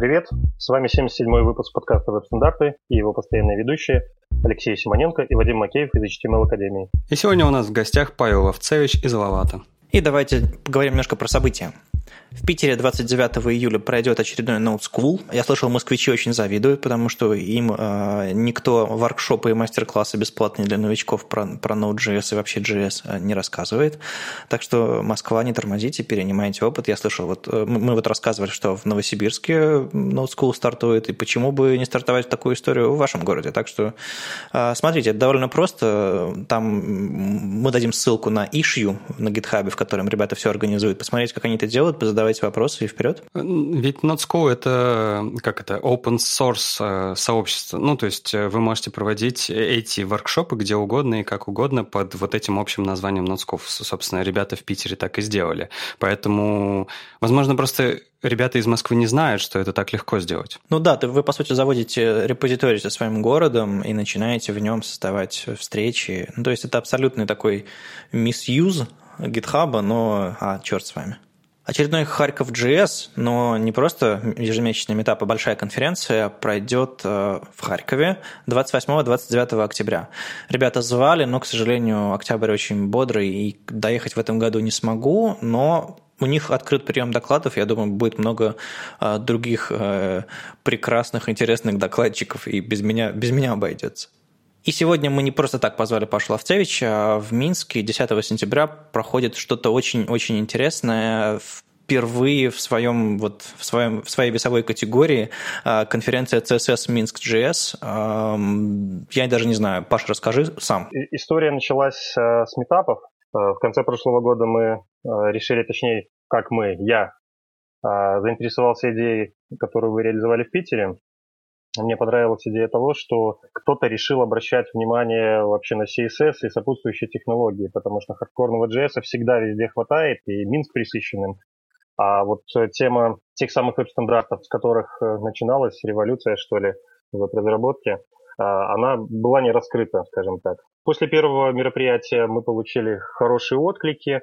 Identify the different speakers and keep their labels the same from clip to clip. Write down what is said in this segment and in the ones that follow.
Speaker 1: Привет, с вами 77-й выпуск подкаста «Веб-стандарты» и его постоянные ведущие Алексей Симоненко и Вадим Макеев из HTML Академии.
Speaker 2: И сегодня у нас в гостях Павел Овцевич из Лавата.
Speaker 3: И давайте поговорим немножко про события. В Питере 29 июля пройдет очередной Node School. Я слышал, москвичи очень завидуют, потому что им э, никто воркшопы и мастер-классы бесплатные для новичков про, про Node.js и вообще JS э, не рассказывает. Так что Москва, не тормозите, перенимайте опыт. Я слышал, вот э, мы вот рассказывали, что в Новосибирске Node School стартует, и почему бы не стартовать такую историю в вашем городе. Так что э, смотрите, это довольно просто. Там мы дадим ссылку на issue на GitHub, в котором ребята все организуют. Посмотреть, как они это делают, задавайте вопросы и вперед.
Speaker 2: Ведь NotSchool – это, как это, open source э, сообщество. Ну, то есть э, вы можете проводить эти воркшопы где угодно и как угодно под вот этим общим названием NotSchool. Собственно, ребята в Питере так и сделали. Поэтому, возможно, просто ребята из Москвы не знают, что это так легко сделать.
Speaker 3: Ну да, вы, по сути, заводите репозиторий со своим городом и начинаете в нем создавать встречи. Ну, то есть это абсолютный такой мисюз GitHub, но а, черт с вами. Очередной Харьков GS, но не просто ежемесячный метап, а большая конференция пройдет э, в Харькове 28-29 октября. Ребята звали, но, к сожалению, октябрь очень бодрый, и доехать в этом году не смогу, но у них открыт прием докладов, я думаю, будет много э, других э, прекрасных, интересных докладчиков, и без меня, без меня обойдется. И сегодня мы не просто так позвали Пашу Ловцевича, а в Минске 10 сентября проходит что-то очень-очень интересное впервые в своем вот в своем в своей весовой категории а, конференция CSS Минск JS. Я даже не знаю, Паша, расскажи сам.
Speaker 1: История началась э, с метапов. В конце прошлого года мы решили, точнее, как мы, я заинтересовался идеей, которую вы реализовали в Питере, мне понравилась идея того, что кто-то решил обращать внимание вообще на CSS и сопутствующие технологии, потому что хардкорного JS всегда везде хватает, и Минск присыщенным. А вот э, тема тех самых веб-стандартов, с которых э, начиналась революция, что ли, в разработке, а, она была не раскрыта, скажем так. После первого мероприятия мы получили хорошие отклики, а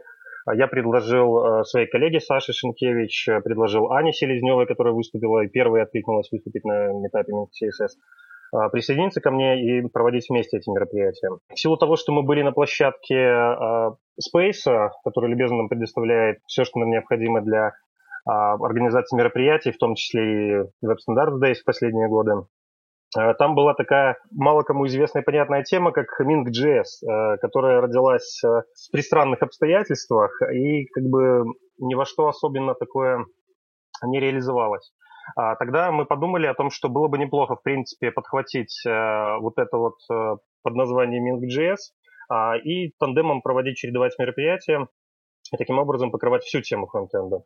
Speaker 1: я предложил э, своей коллеге Саше Шенкевич, э, предложил Ане Селезневой, которая выступила и первой откликнулась выступить на метапе CSS, э, присоединиться ко мне и проводить вместе эти мероприятия. В силу того, что мы были на площадке Space, который любезно нам предоставляет все, что нам необходимо для организации мероприятий, в том числе и Web Standards Days в последние годы, там была такая мало кому известная понятная тема, как Ming.js, э, которая родилась э, в пристранных обстоятельствах и как бы ни во что особенно такое не реализовалось. А тогда мы подумали о том, что было бы неплохо, в принципе, подхватить вот это вот под названием Ming.js а, и тандемом проводить, чередовать мероприятия и таким образом покрывать всю тему фронтенда.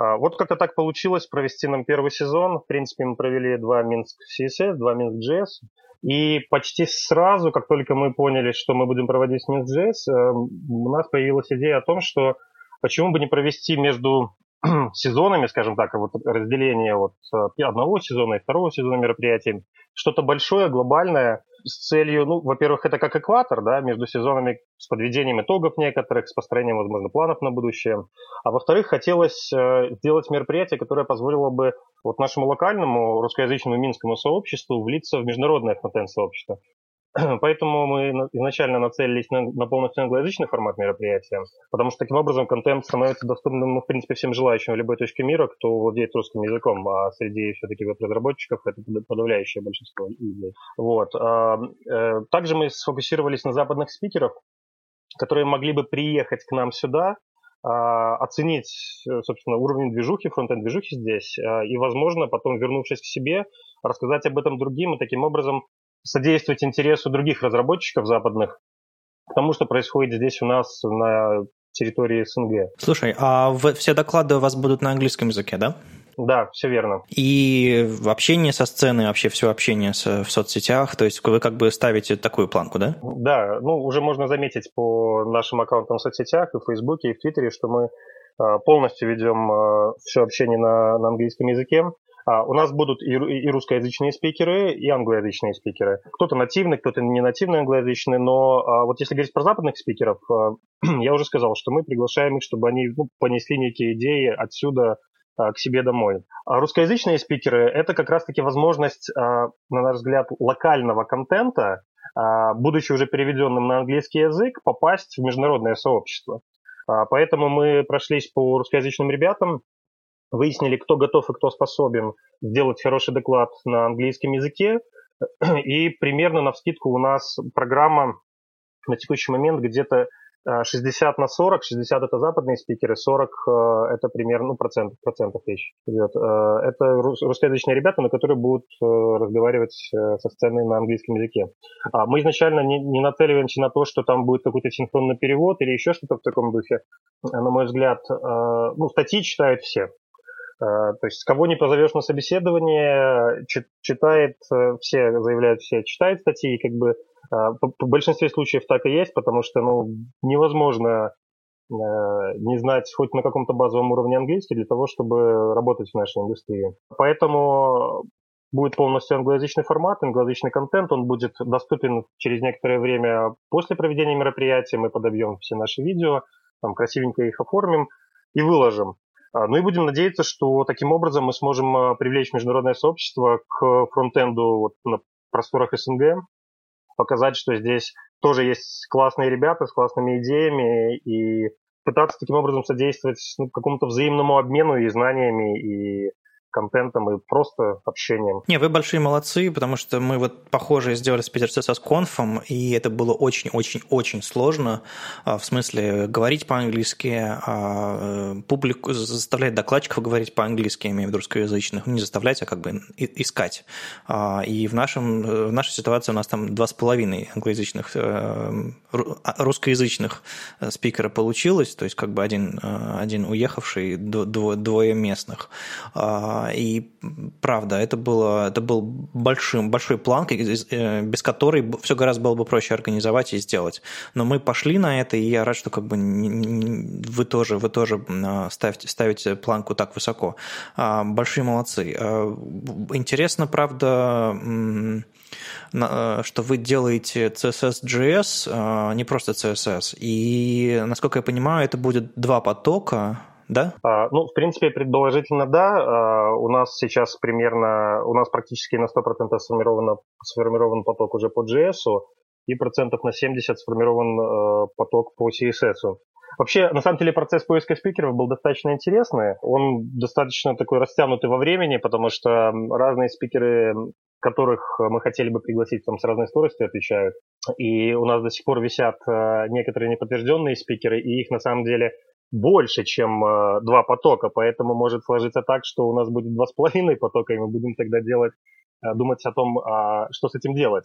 Speaker 1: А, вот как-то так получилось провести нам первый сезон. В принципе, мы провели два Минск CSS, два Минск JS. И почти сразу, как только мы поняли, что мы будем проводить Минск JS, э, у нас появилась идея о том, что почему бы не провести между сезонами, скажем так, вот разделение вот э, одного сезона и второго сезона мероприятий, что-то большое, глобальное, с целью, ну, во-первых, это как экватор, да, между сезонами с подведением итогов некоторых, с построением, возможно, планов на будущее. А во-вторых, хотелось э, сделать мероприятие, которое позволило бы вот нашему локальному русскоязычному минскому сообществу влиться в международное контент-сообщество. Поэтому мы изначально нацелились на, на полностью англоязычный формат мероприятия, потому что таким образом контент становится доступным, ну, в принципе, всем желающим в любой точке мира, кто владеет русским языком, а среди все-таки веб-разработчиков это подавляющее большинство людей. Вот. А, э, также мы сфокусировались на западных спикеров, которые могли бы приехать к нам сюда, а, оценить, э, собственно, уровень движухи, фронтенд движухи здесь, а, и, возможно, потом, вернувшись к себе, рассказать об этом другим и таким образом содействовать интересу других разработчиков западных к тому, что происходит здесь у нас на территории СНГ.
Speaker 3: Слушай, а все доклады у вас будут на английском языке, да?
Speaker 1: Да, все верно.
Speaker 3: И в общении со сценой, вообще все общение в соцсетях, то есть вы как бы ставите такую планку, да?
Speaker 1: Да, ну уже можно заметить по нашим аккаунтам в соцсетях, и в Фейсбуке, и в Твиттере, что мы а, полностью ведем а, все общение на, на английском языке. А, у нас будут и, русскоязычные спикеры, и англоязычные спикеры. Кто-то нативный, кто-то не нативный англоязычный, но а, вот если говорить про западных спикеров, а, я уже сказал, что мы приглашаем их, чтобы они ну, понесли некие идеи отсюда к себе домой. А русскоязычные спикеры – это как раз-таки возможность, на наш взгляд, локального контента, будучи уже переведенным на английский язык, попасть в международное сообщество. Поэтому мы прошлись по русскоязычным ребятам, выяснили, кто готов и кто способен сделать хороший доклад на английском языке. И примерно на вскидку у нас программа на текущий момент где-то 60 на 40, 60 это западные спикеры, 40 э, это примерно, ну, процент, процентов речь идет. Э, это русскоязычные ребята, на которые будут э, разговаривать со сценой на английском языке. А мы изначально не, не нацеливаемся на то, что там будет какой-то синхронный перевод или еще что-то в таком духе. На мой взгляд, ну, статьи читают все. То есть, кого не позовешь на собеседование, читает все, заявляют все, читает статьи, как бы в большинстве случаев так и есть, потому что ну, невозможно э, не знать хоть на каком-то базовом уровне английский для того, чтобы работать в нашей индустрии. Поэтому будет полностью англоязычный формат, англоязычный контент, он будет доступен через некоторое время после проведения мероприятия, мы подобьем все наши видео, там красивенько их оформим и выложим. А, ну и будем надеяться, что таким образом мы сможем а, привлечь международное сообщество к фронтенду вот на просторах СНГ, показать, что здесь тоже есть классные ребята с классными идеями и пытаться таким образом содействовать ну, какому-то взаимному обмену и знаниями, и контентом и просто общением.
Speaker 3: Не, вы большие молодцы, потому что мы вот похожие сделали с Питер CSS конфом, и это было очень-очень-очень сложно, а, в смысле говорить по-английски, а, э, публику заставлять докладчиков говорить по-английски, я имею в виду русскоязычных, не заставлять, а как бы искать. А, и в, нашем, в нашей ситуации у нас там два с половиной англоязычных, э, русскоязычных э, спикера получилось, то есть как бы один, один уехавший, двое местных и правда, это, было, это был большим, большой план, э, без которой все гораздо было бы проще организовать и сделать. Но мы пошли на это, и я рад, что как бы вы тоже, вы тоже ставите, ставите планку так высоко. А, большие молодцы. А, интересно, правда, э, что вы делаете CSS.js, а, не просто CSS. И, насколько я понимаю, это будет два потока, да?
Speaker 1: А, ну, в принципе, предположительно, да. А, у нас сейчас примерно, у нас практически на 100% сформировано, сформирован поток уже по JS, и процентов на 70 сформирован э, поток по CSS. Вообще, на самом деле, процесс поиска спикеров был достаточно интересный. Он достаточно такой растянутый во времени, потому что разные спикеры, которых мы хотели бы пригласить, там с разной скоростью отвечают. И у нас до сих пор висят э, некоторые неподтвержденные спикеры, и их на самом деле больше, чем э, два потока, поэтому может сложиться так, что у нас будет два с половиной потока, и мы будем тогда делать, э, думать о том, э, что с этим делать.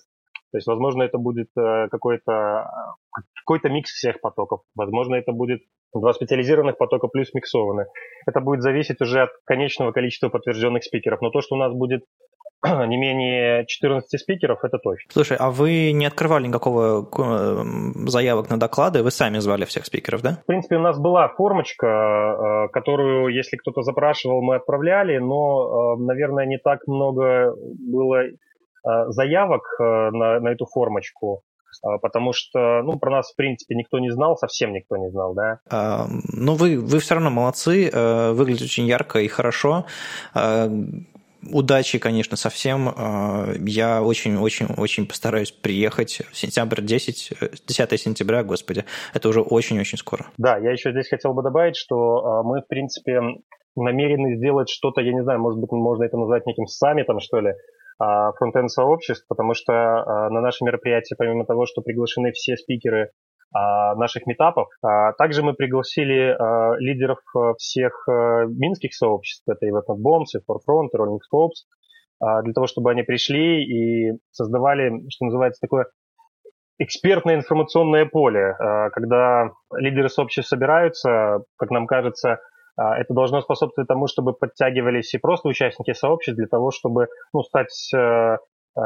Speaker 1: То есть, возможно, это будет э, какой-то какой-то микс всех потоков. Возможно, это будет два специализированных потока плюс миксованные. Это будет зависеть уже от конечного количества подтвержденных спикеров. Но то, что у нас будет не менее 14 спикеров, это точно.
Speaker 3: Слушай, а вы не открывали никакого э, заявок на доклады, вы сами звали всех спикеров, да?
Speaker 1: В принципе, у нас была формочка, э, которую, если кто-то запрашивал, мы отправляли, но, э, наверное, не так много было заявок на, на эту формочку потому что, ну, про нас, в принципе, никто не знал, совсем никто не знал, да.
Speaker 3: А, ну, вы, вы все равно молодцы, выглядите очень ярко и хорошо удачи, конечно, совсем. А, я очень-очень-очень постараюсь приехать. Сентябрь 10, 10 сентября, господи, это уже очень-очень скоро.
Speaker 1: Да, я еще здесь хотел бы добавить, что а, мы, в принципе, намерены сделать что-то, я не знаю, может быть, можно это назвать неким саммитом, что ли, а, фронтенд сообществ, потому что на наше мероприятие, помимо того, что приглашены все спикеры наших метапов. А, также мы пригласили а, лидеров всех минских сообществ, это и Webnet Bombs, и Forefront, и Rolling Scopes, для того, чтобы они пришли и создавали, что называется, такое экспертное информационное поле, когда лидеры сообществ собираются, как нам кажется, это должно способствовать тому, чтобы подтягивались и просто участники сообществ для того, чтобы ну, стать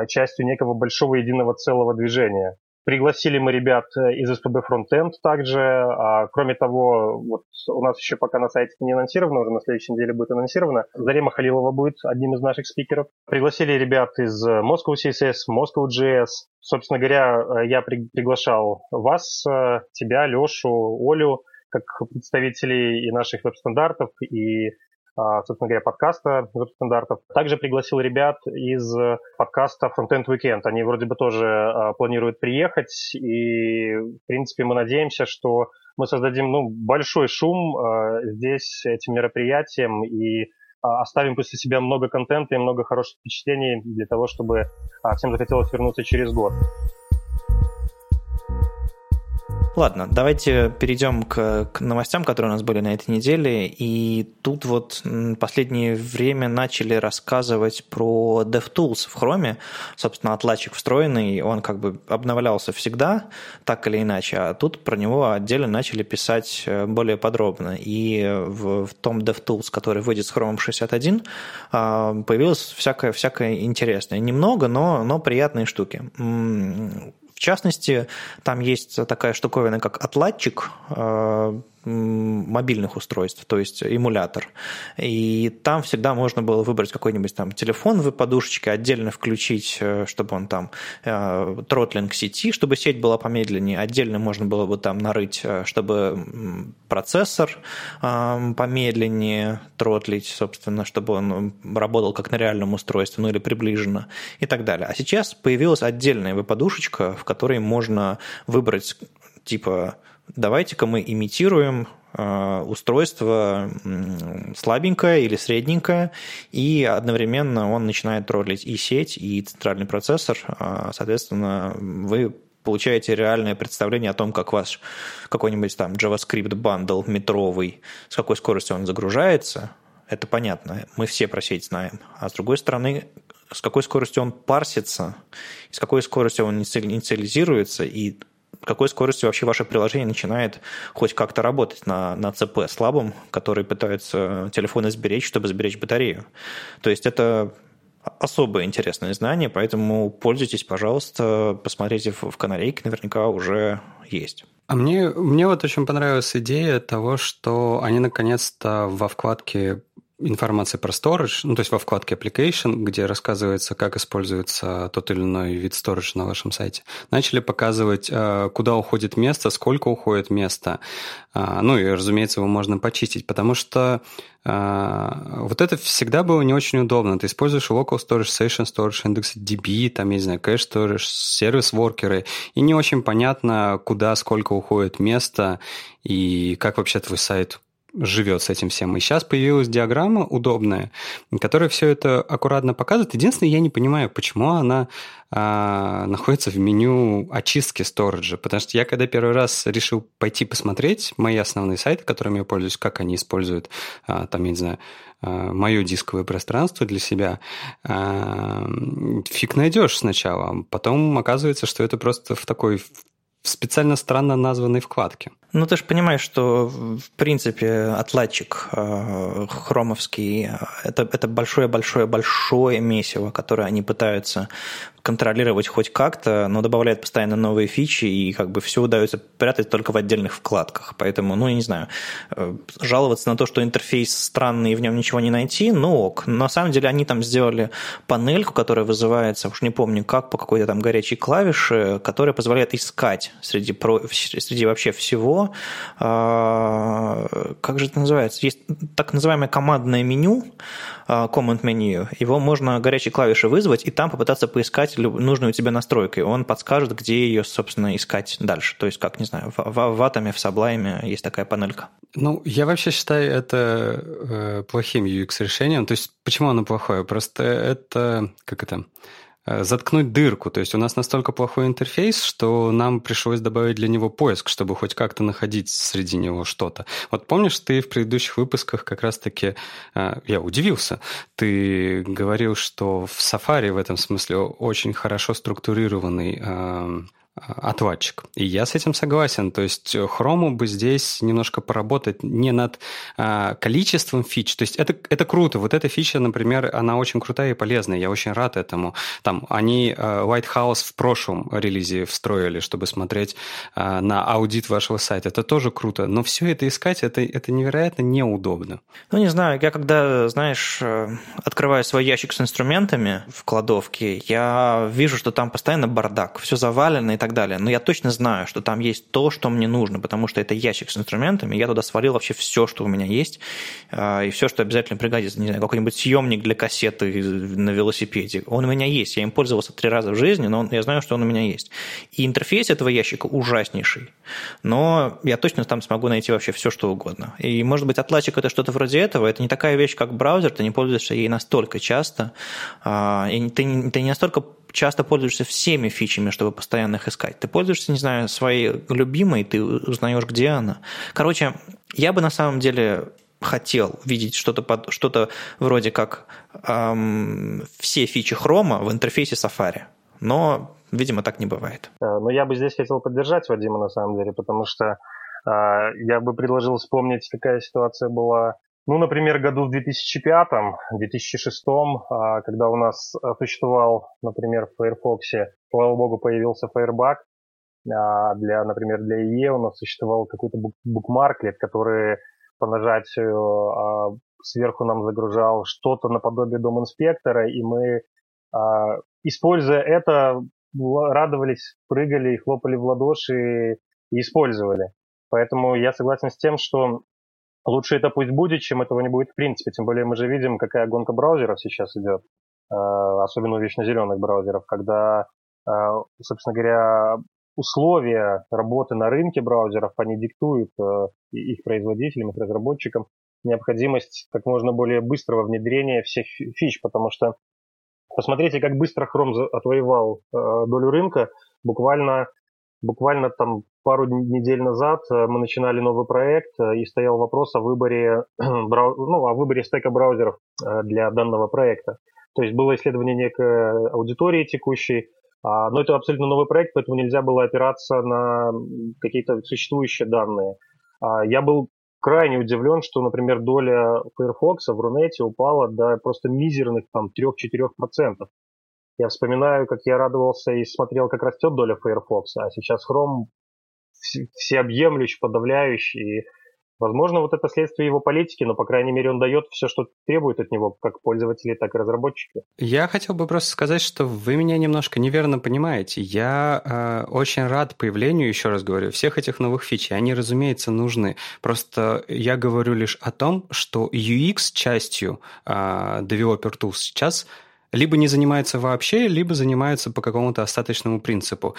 Speaker 1: частью некого большого единого целого движения. Пригласили мы ребят э, из СПБ Frontend также. А, кроме того, вот у нас еще пока на сайте не анонсировано, уже на следующей неделе будет анонсировано. Зарема Халилова будет одним из наших спикеров. Пригласили ребят из Moscow CSS, Moscow JS. Собственно говоря, э, я при, приглашал вас, э, тебя, Лешу, Олю, как представителей и наших веб-стандартов, и собственно говоря, подкаста стандартов. Также пригласил ребят из подкаста Frontend Weekend. Они вроде бы тоже а, планируют приехать, и, в принципе, мы надеемся, что мы создадим ну, большой шум а, здесь этим мероприятием и оставим после себя много контента и много хороших впечатлений для того, чтобы всем захотелось вернуться через год.
Speaker 3: Ладно, давайте перейдем к, к новостям, которые у нас были на этой неделе. И тут вот последнее время начали рассказывать про DevTools в Chrome. Собственно, отладчик встроенный, он как бы обновлялся всегда, так или иначе, а тут про него отдельно начали писать э, более подробно. И в, в том DevTools, который выйдет с Chrome 61, а, появилось всякое, всякое интересное. Немного, но, но приятные штуки. В частности, там есть такая штуковина, как отладчик, э, мобильных устройств, то есть эмулятор. И там всегда можно было выбрать какой-нибудь там телефон в подушечке, отдельно включить, э, чтобы он там э, тротлинг сети, чтобы сеть была помедленнее, отдельно можно было бы там нарыть, э, чтобы процессор помедленнее тротлить, собственно, чтобы он работал как на реальном устройстве, ну или приближенно и так далее. А сейчас появилась отдельная подушечка, в которой можно выбрать типа давайте-ка мы имитируем э, устройство слабенькое или средненькое, и одновременно он начинает троллить и сеть, и центральный процессор. А, соответственно, вы получаете реальное представление о том, как ваш какой-нибудь там JavaScript бандл метровый, с какой скоростью он загружается. Это понятно, мы все про сеть знаем. А с другой стороны, с какой скоростью он парсится, с какой скоростью он инициализируется, и какой скоростью вообще ваше приложение начинает хоть как-то работать на, на ЦП слабом, который пытаются телефоны сберечь, чтобы сберечь батарею. То есть это особое интересное знание, поэтому пользуйтесь, пожалуйста, посмотрите в, в канарейке, наверняка уже есть.
Speaker 2: А мне, мне вот очень понравилась идея того, что они наконец-то во вкладке информации про storage, ну, то есть во вкладке application, где рассказывается, как используется тот или иной вид storage на вашем сайте, начали показывать, э, куда уходит место, сколько уходит места. А, ну и, разумеется, его можно почистить, потому что а, вот это всегда было не очень удобно. Ты используешь local storage, session storage, index DB, там, я не знаю, cache storage, сервис-воркеры, и не очень понятно, куда, сколько уходит места, и как вообще твой сайт живет с этим всем. И сейчас появилась диаграмма удобная, которая все это аккуратно показывает. Единственное, я не понимаю, почему она а, находится в меню очистки сториджа, потому что я когда первый раз решил пойти посмотреть мои основные сайты, которыми я пользуюсь, как они используют, а, там, я не знаю, а, мое дисковое пространство для себя, а, фиг найдешь сначала. Потом оказывается, что это просто в такой в специально странно названной вкладке.
Speaker 3: Ну, ты же понимаешь, что, в принципе, отладчик э, хромовский э, это, это большое-большое-большое месиво, которое они пытаются контролировать хоть как-то, но добавляют постоянно новые фичи, и как бы все удается прятать только в отдельных вкладках. Поэтому, ну, я не знаю, э, жаловаться на то, что интерфейс странный и в нем ничего не найти, ну ок. На самом деле они там сделали панельку, которая вызывается, уж не помню как, по какой-то там горячей клавише, которая позволяет искать среди, про, среди вообще всего а, как же это называется? Есть так называемое командное меню, command menu. Его можно горячей клавишей вызвать и там попытаться поискать нужную тебе настройку. И он подскажет, где ее, собственно, искать дальше. То есть, как, не знаю, в, в, в Atom, в Sublime есть такая панелька.
Speaker 2: Ну, я вообще считаю это э, плохим UX-решением. То есть, почему оно плохое? Просто это, как это, заткнуть дырку. То есть у нас настолько плохой интерфейс, что нам пришлось добавить для него поиск, чтобы хоть как-то находить среди него что-то. Вот помнишь, ты в предыдущих выпусках как раз-таки, э, я удивился, ты говорил, что в Safari в этом смысле очень хорошо структурированный эм, отладчик. И я с этим согласен. То есть хрому бы здесь немножко поработать не над а, количеством фич. То есть это, это круто. Вот эта фича, например, она очень крутая и полезная. Я очень рад этому. Там они а, White House в прошлом релизе встроили, чтобы смотреть а, на аудит вашего сайта. Это тоже круто. Но все это искать, это, это невероятно неудобно.
Speaker 3: Ну, не знаю. Я когда, знаешь, э, открываю свой ящик с инструментами в кладовке, я вижу, что там постоянно бардак. Все завалено, так далее. Но я точно знаю, что там есть то, что мне нужно, потому что это ящик с инструментами. Я туда свалил вообще все, что у меня есть, а, и все, что обязательно пригодится. Не знаю, какой-нибудь съемник для кассеты на велосипеде. Он у меня есть. Я им пользовался три раза в жизни, но я знаю, что он у меня есть. И интерфейс этого ящика ужаснейший. Но я точно там смогу найти вообще все, что угодно. И, может быть, отладчик это что-то вроде этого. Это не такая вещь, как браузер, ты не пользуешься ей настолько часто, а, и ты не настолько часто пользуешься всеми фичами, чтобы постоянно их искать. Ты пользуешься, не знаю, своей любимой, ты узнаешь, где она. Короче, я бы на самом деле хотел видеть что-то под, что-то вроде как эм, все фичи хрома в интерфейсе Safari. Но, видимо, так не бывает.
Speaker 1: Э, но я бы здесь хотел поддержать Вадима на самом деле, потому что э, я бы предложил вспомнить, какая ситуация была ну, например, году в 2005-2006, а, когда у нас существовал, например, в Firefox, слава богу, появился Firebug, а, для, например, для IE у нас существовал какой-то букмарклет, который по нажатию а, сверху нам загружал что-то наподобие дом-инспектора, и мы, используя это, радовались, прыгали и хлопали в ладоши и использовали. Поэтому я согласен с тем, что Лучше это пусть будет, чем этого не будет в принципе. Тем более мы же видим, какая гонка браузеров сейчас идет, э, особенно у вечно зеленых браузеров, когда, собственно говоря, условия работы на рынке браузеров, они диктуют э, их производителям, их разработчикам необходимость как можно более быстрого внедрения всех фич, потому что посмотрите, как быстро Chrome отвоевал долю рынка. Буквально Буквально там пару недель назад э, мы начинали новый проект, э, и стоял вопрос о выборе, ну, о выборе стека браузеров э, для данного проекта. То есть было исследование некой аудитории текущей, но это абсолютно новый проект, поэтому нельзя было опираться на какие-то существующие данные. А, я был крайне удивлен, что, например, доля Firefox в Рунете упала до просто мизерных там 3-4%. Я вспоминаю, как я радовался и смотрел, как растет доля Firefox, а сейчас Chrome всеобъемлющий, подавляющий. И, возможно, вот это следствие его политики, но, по крайней мере, он дает все, что требует от него, как пользователи, так и разработчики.
Speaker 2: Я хотел бы просто сказать, что вы меня немножко неверно понимаете. Я э, очень рад появлению, еще раз говорю, всех этих новых фич. Они, разумеется, нужны. Просто я говорю лишь о том, что UX частью э, Developer Tools сейчас – либо не занимается вообще, либо занимается по какому-то остаточному принципу.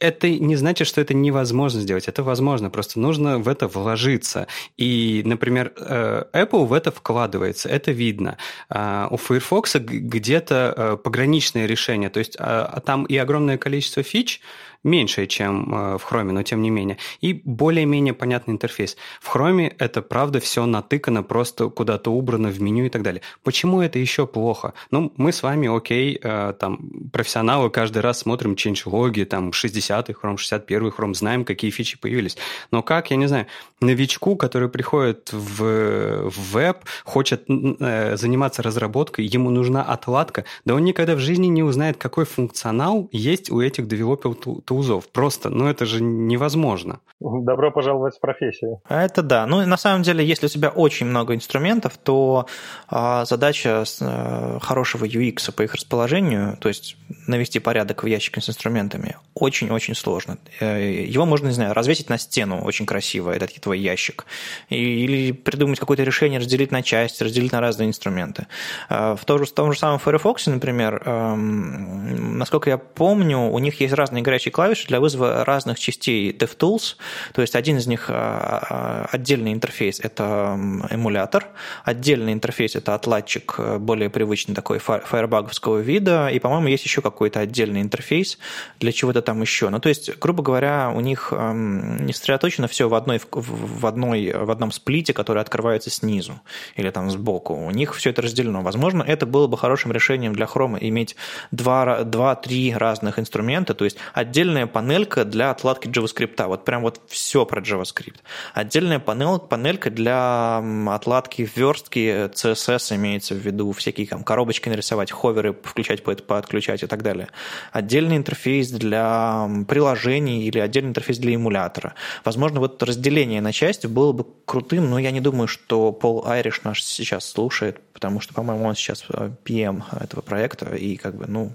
Speaker 2: Это не значит, что это невозможно сделать. Это возможно, просто нужно в это вложиться. И, например, э, Apple в это вкладывается, это видно. А у Firefox где-то э, пограничное решение, то есть а, а там и огромное количество фич, меньше, чем э, в Chrome, но тем не менее. И более-менее понятный интерфейс. В Chrome это, правда, все натыкано, просто куда-то убрано в меню и так далее. Почему это еще плохо? Ну, мы с вами, окей, там, профессионалы, каждый раз смотрим change-логи, там, 60-й Chrome, 61-й Chrome, знаем, какие фичи появились. Но как, я не знаю, новичку, который приходит в, в веб, хочет э, заниматься разработкой, ему нужна отладка, да он никогда в жизни не узнает, какой функционал есть у этих девелопер тузов. Просто, ну это же невозможно.
Speaker 1: Добро пожаловать в профессию.
Speaker 3: А это да. Ну, на самом деле, если у тебя очень много инструментов, то а, задача а, хорошего UX по их расположению, то есть навести порядок в ящике с инструментами, очень-очень сложно. Э, его можно, не знаю, развесить на стену очень красиво, этот твой ящик, или придумать какое-то решение, разделить на части, разделить на разные инструменты. А, в том же, в том же самом Firefox, например, эм, насколько я помню, у них есть разные играющие клавиши для вызова разных частей DevTools. То есть один из них а, отдельный интерфейс – это эмулятор, отдельный интерфейс – это отладчик э, более привычный такой фаербаговского вида, и, по-моему, есть еще какой-то отдельный интерфейс для чего-то там еще. Ну, то есть, грубо говоря, у них не сосредоточено все в, одной, в, одной, в одном сплите, который открывается снизу или там сбоку. У них все это разделено. Возможно, это было бы хорошим решением для Chrome иметь два-три разных инструмента, то есть отдельная панелька для отладки JavaScript. Вот прям вот все про JavaScript. Отдельная панель, панелька для отладки верстки CSS имеется в виду, всякие там коробочки нарисовать, ховеры включать, подключать и так далее. Отдельный интерфейс для приложений или отдельный интерфейс для эмулятора. Возможно, вот разделение на части было бы крутым, но я не думаю, что Пол Айриш наш сейчас слушает, потому что, по-моему, он сейчас PM этого проекта, и как бы, ну,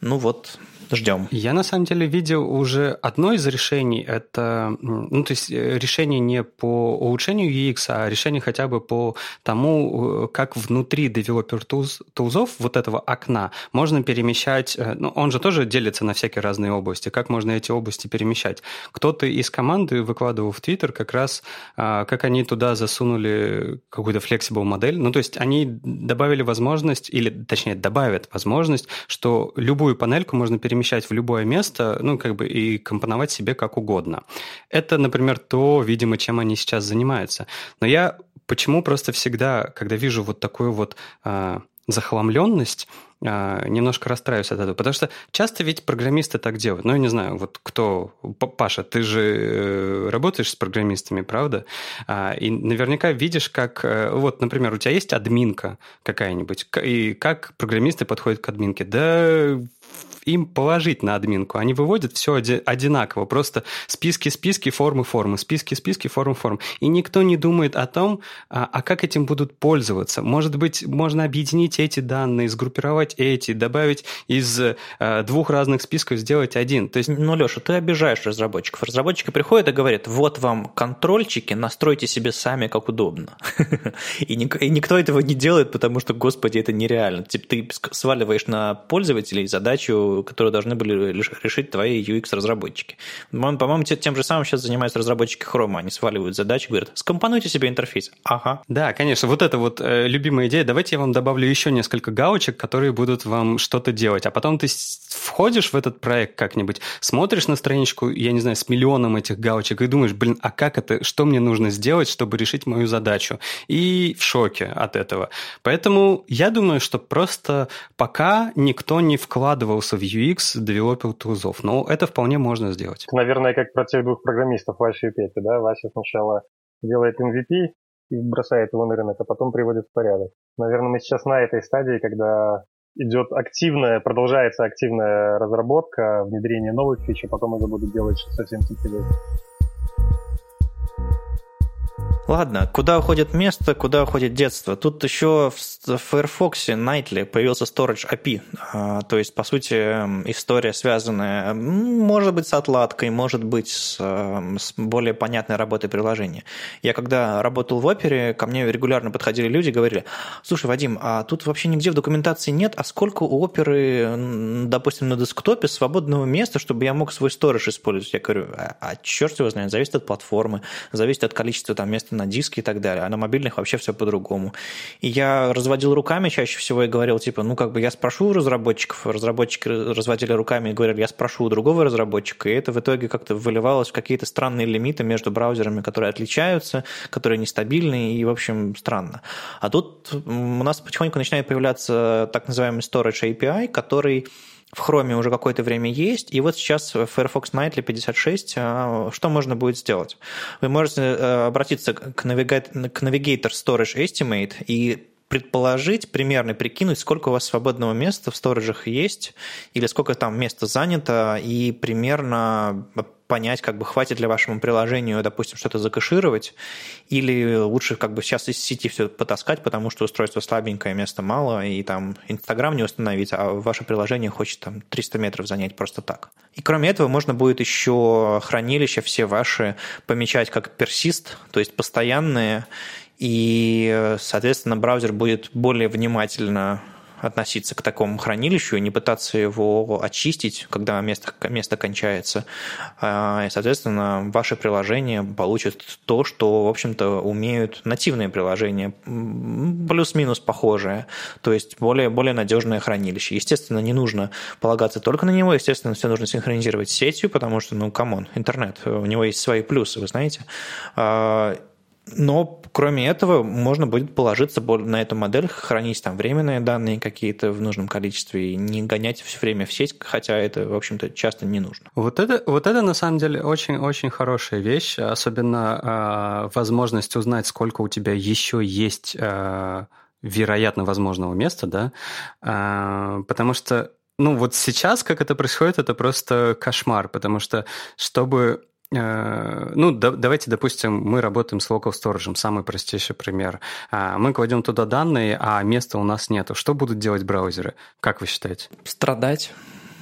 Speaker 3: Ну вот, ждем.
Speaker 2: Я на самом деле видел уже одно из решений. Это, ну, то есть э, решение не по улучшению UX, а решение хотя бы по тому, э, как внутри developer tools, тулзов вот этого окна можно перемещать, э, ну, он же тоже делится на всякие разные области, как можно эти области перемещать. Кто-то из команды выкладывал в Twitter как раз, а, как они туда засунули какую-то flexible модель. Ну, то есть они добавили возможность, или точнее добавят возможность, что любую панельку можно перемещать в любое место, ну, как бы и компоновать себе как угодно. Это, например, то, видимо, чем они сейчас занимаются. Но я почему просто всегда, когда вижу вот такую вот э, захламленность, э, немножко расстраиваюсь от этого. Потому что часто ведь программисты так делают. Ну, я не знаю, вот кто... Паша, ты же э, работаешь с программистами, правда? А, и наверняка видишь, как... Э, вот, например, у тебя есть админка какая-нибудь, и как программисты подходят к админке? Да им положить на админку. Они выводят все одинаково, просто списки-списки, формы-формы, списки-списки, формы-формы. И никто не думает о том, а, а как этим будут пользоваться. Может быть, можно объединить эти данные, сгруппировать эти, добавить из а, двух разных списков сделать один. То есть...
Speaker 3: Ну, Леша, ты обижаешь разработчиков. Разработчики приходят и говорят, вот вам контрольчики, настройте себе сами, как удобно. И никто этого не делает, потому что, господи, это нереально. Типа ты сваливаешь на пользователей задачу которую должны были решить твои UX-разработчики. По-моему, тем же самым сейчас занимаются разработчики Chrome. Они сваливают задачи, говорят, скомпонуйте себе интерфейс. Ага.
Speaker 2: Да, конечно. Вот это вот э, любимая идея. Давайте я вам добавлю еще несколько галочек, которые будут вам что-то делать. А потом ты входишь в этот проект как-нибудь, смотришь на страничку, я не знаю, с миллионом этих галочек и думаешь, блин, а как это, что мне нужно сделать, чтобы решить мою задачу? И в шоке от этого. Поэтому я думаю, что просто пока никто не вкладывался в UX developer тулзов. Но это вполне можно сделать.
Speaker 1: Наверное, как про тех двух программистов Вася и Петя, да? Вася сначала делает MVP и бросает его на рынок, а потом приводит в порядок. Наверное, мы сейчас на этой стадии, когда идет активная, продолжается активная разработка, внедрение новых фич, а потом это будут делать совсем теплее.
Speaker 3: Ладно, куда уходит место, куда уходит детство? Тут еще в Firefox Nightly появился Storage API. А, то есть, по сути, история связанная, может быть, с отладкой, может быть, с, с более понятной работой приложения. Я когда работал в опере, ко мне регулярно подходили люди и говорили, слушай, Вадим, а тут вообще нигде в документации нет, а сколько у оперы, допустим, на десктопе свободного места, чтобы я мог свой сторож использовать? Я говорю, а, а черт его знает, зависит от платформы, зависит от количества там места на диске и так далее, а на мобильных вообще все по-другому. И я разводил руками чаще всего и говорил, типа, ну, как бы я спрошу у разработчиков, разработчики разводили руками и говорили, я спрошу у другого разработчика, и это в итоге как-то выливалось в какие-то странные лимиты между браузерами, которые отличаются, которые нестабильные и, в общем, странно. А тут у нас потихоньку начинает появляться так называемый Storage API, который в Chrome уже какое-то время есть, и вот сейчас в Firefox Nightly 56 а, что можно будет сделать? Вы можете э, обратиться к Navigator Storage Estimate и предположить, примерно прикинуть, сколько у вас свободного места в сториджах есть, или сколько там места занято, и примерно понять, как бы хватит ли вашему приложению, допустим, что-то закэшировать, или лучше как бы сейчас из сети все потаскать, потому что устройство слабенькое, места мало, и там Инстаграм не установить, а ваше приложение хочет там 300 метров занять просто так. И кроме этого можно будет еще хранилища все ваши помечать как персист, то есть постоянные, и, соответственно, браузер будет более внимательно относиться к такому хранилищу и не пытаться его очистить, когда место, место кончается. А, и, соответственно, ваше приложение получит то, что, в общем-то, умеют нативные приложения, плюс-минус похожие, то есть более, более надежное хранилище. Естественно, не нужно полагаться только на него, естественно, все нужно синхронизировать с сетью, потому что, ну, come on, интернет, у него есть свои плюсы, вы знаете. Но кроме этого можно будет положиться на эту модель, хранить там временные данные какие-то в нужном количестве и не гонять все время в сеть, хотя это, в общем-то, часто не нужно.
Speaker 2: Вот это, вот это на самом деле очень-очень хорошая вещь, особенно э, возможность узнать, сколько у тебя еще есть э, вероятно возможного места, да, э, потому что ну вот сейчас, как это происходит, это просто кошмар, потому что чтобы ну, да, давайте, допустим, мы работаем с local storage, самый простейший пример. А, мы кладем туда данные, а места у нас нету. Что будут делать браузеры? Как вы считаете?
Speaker 3: Страдать.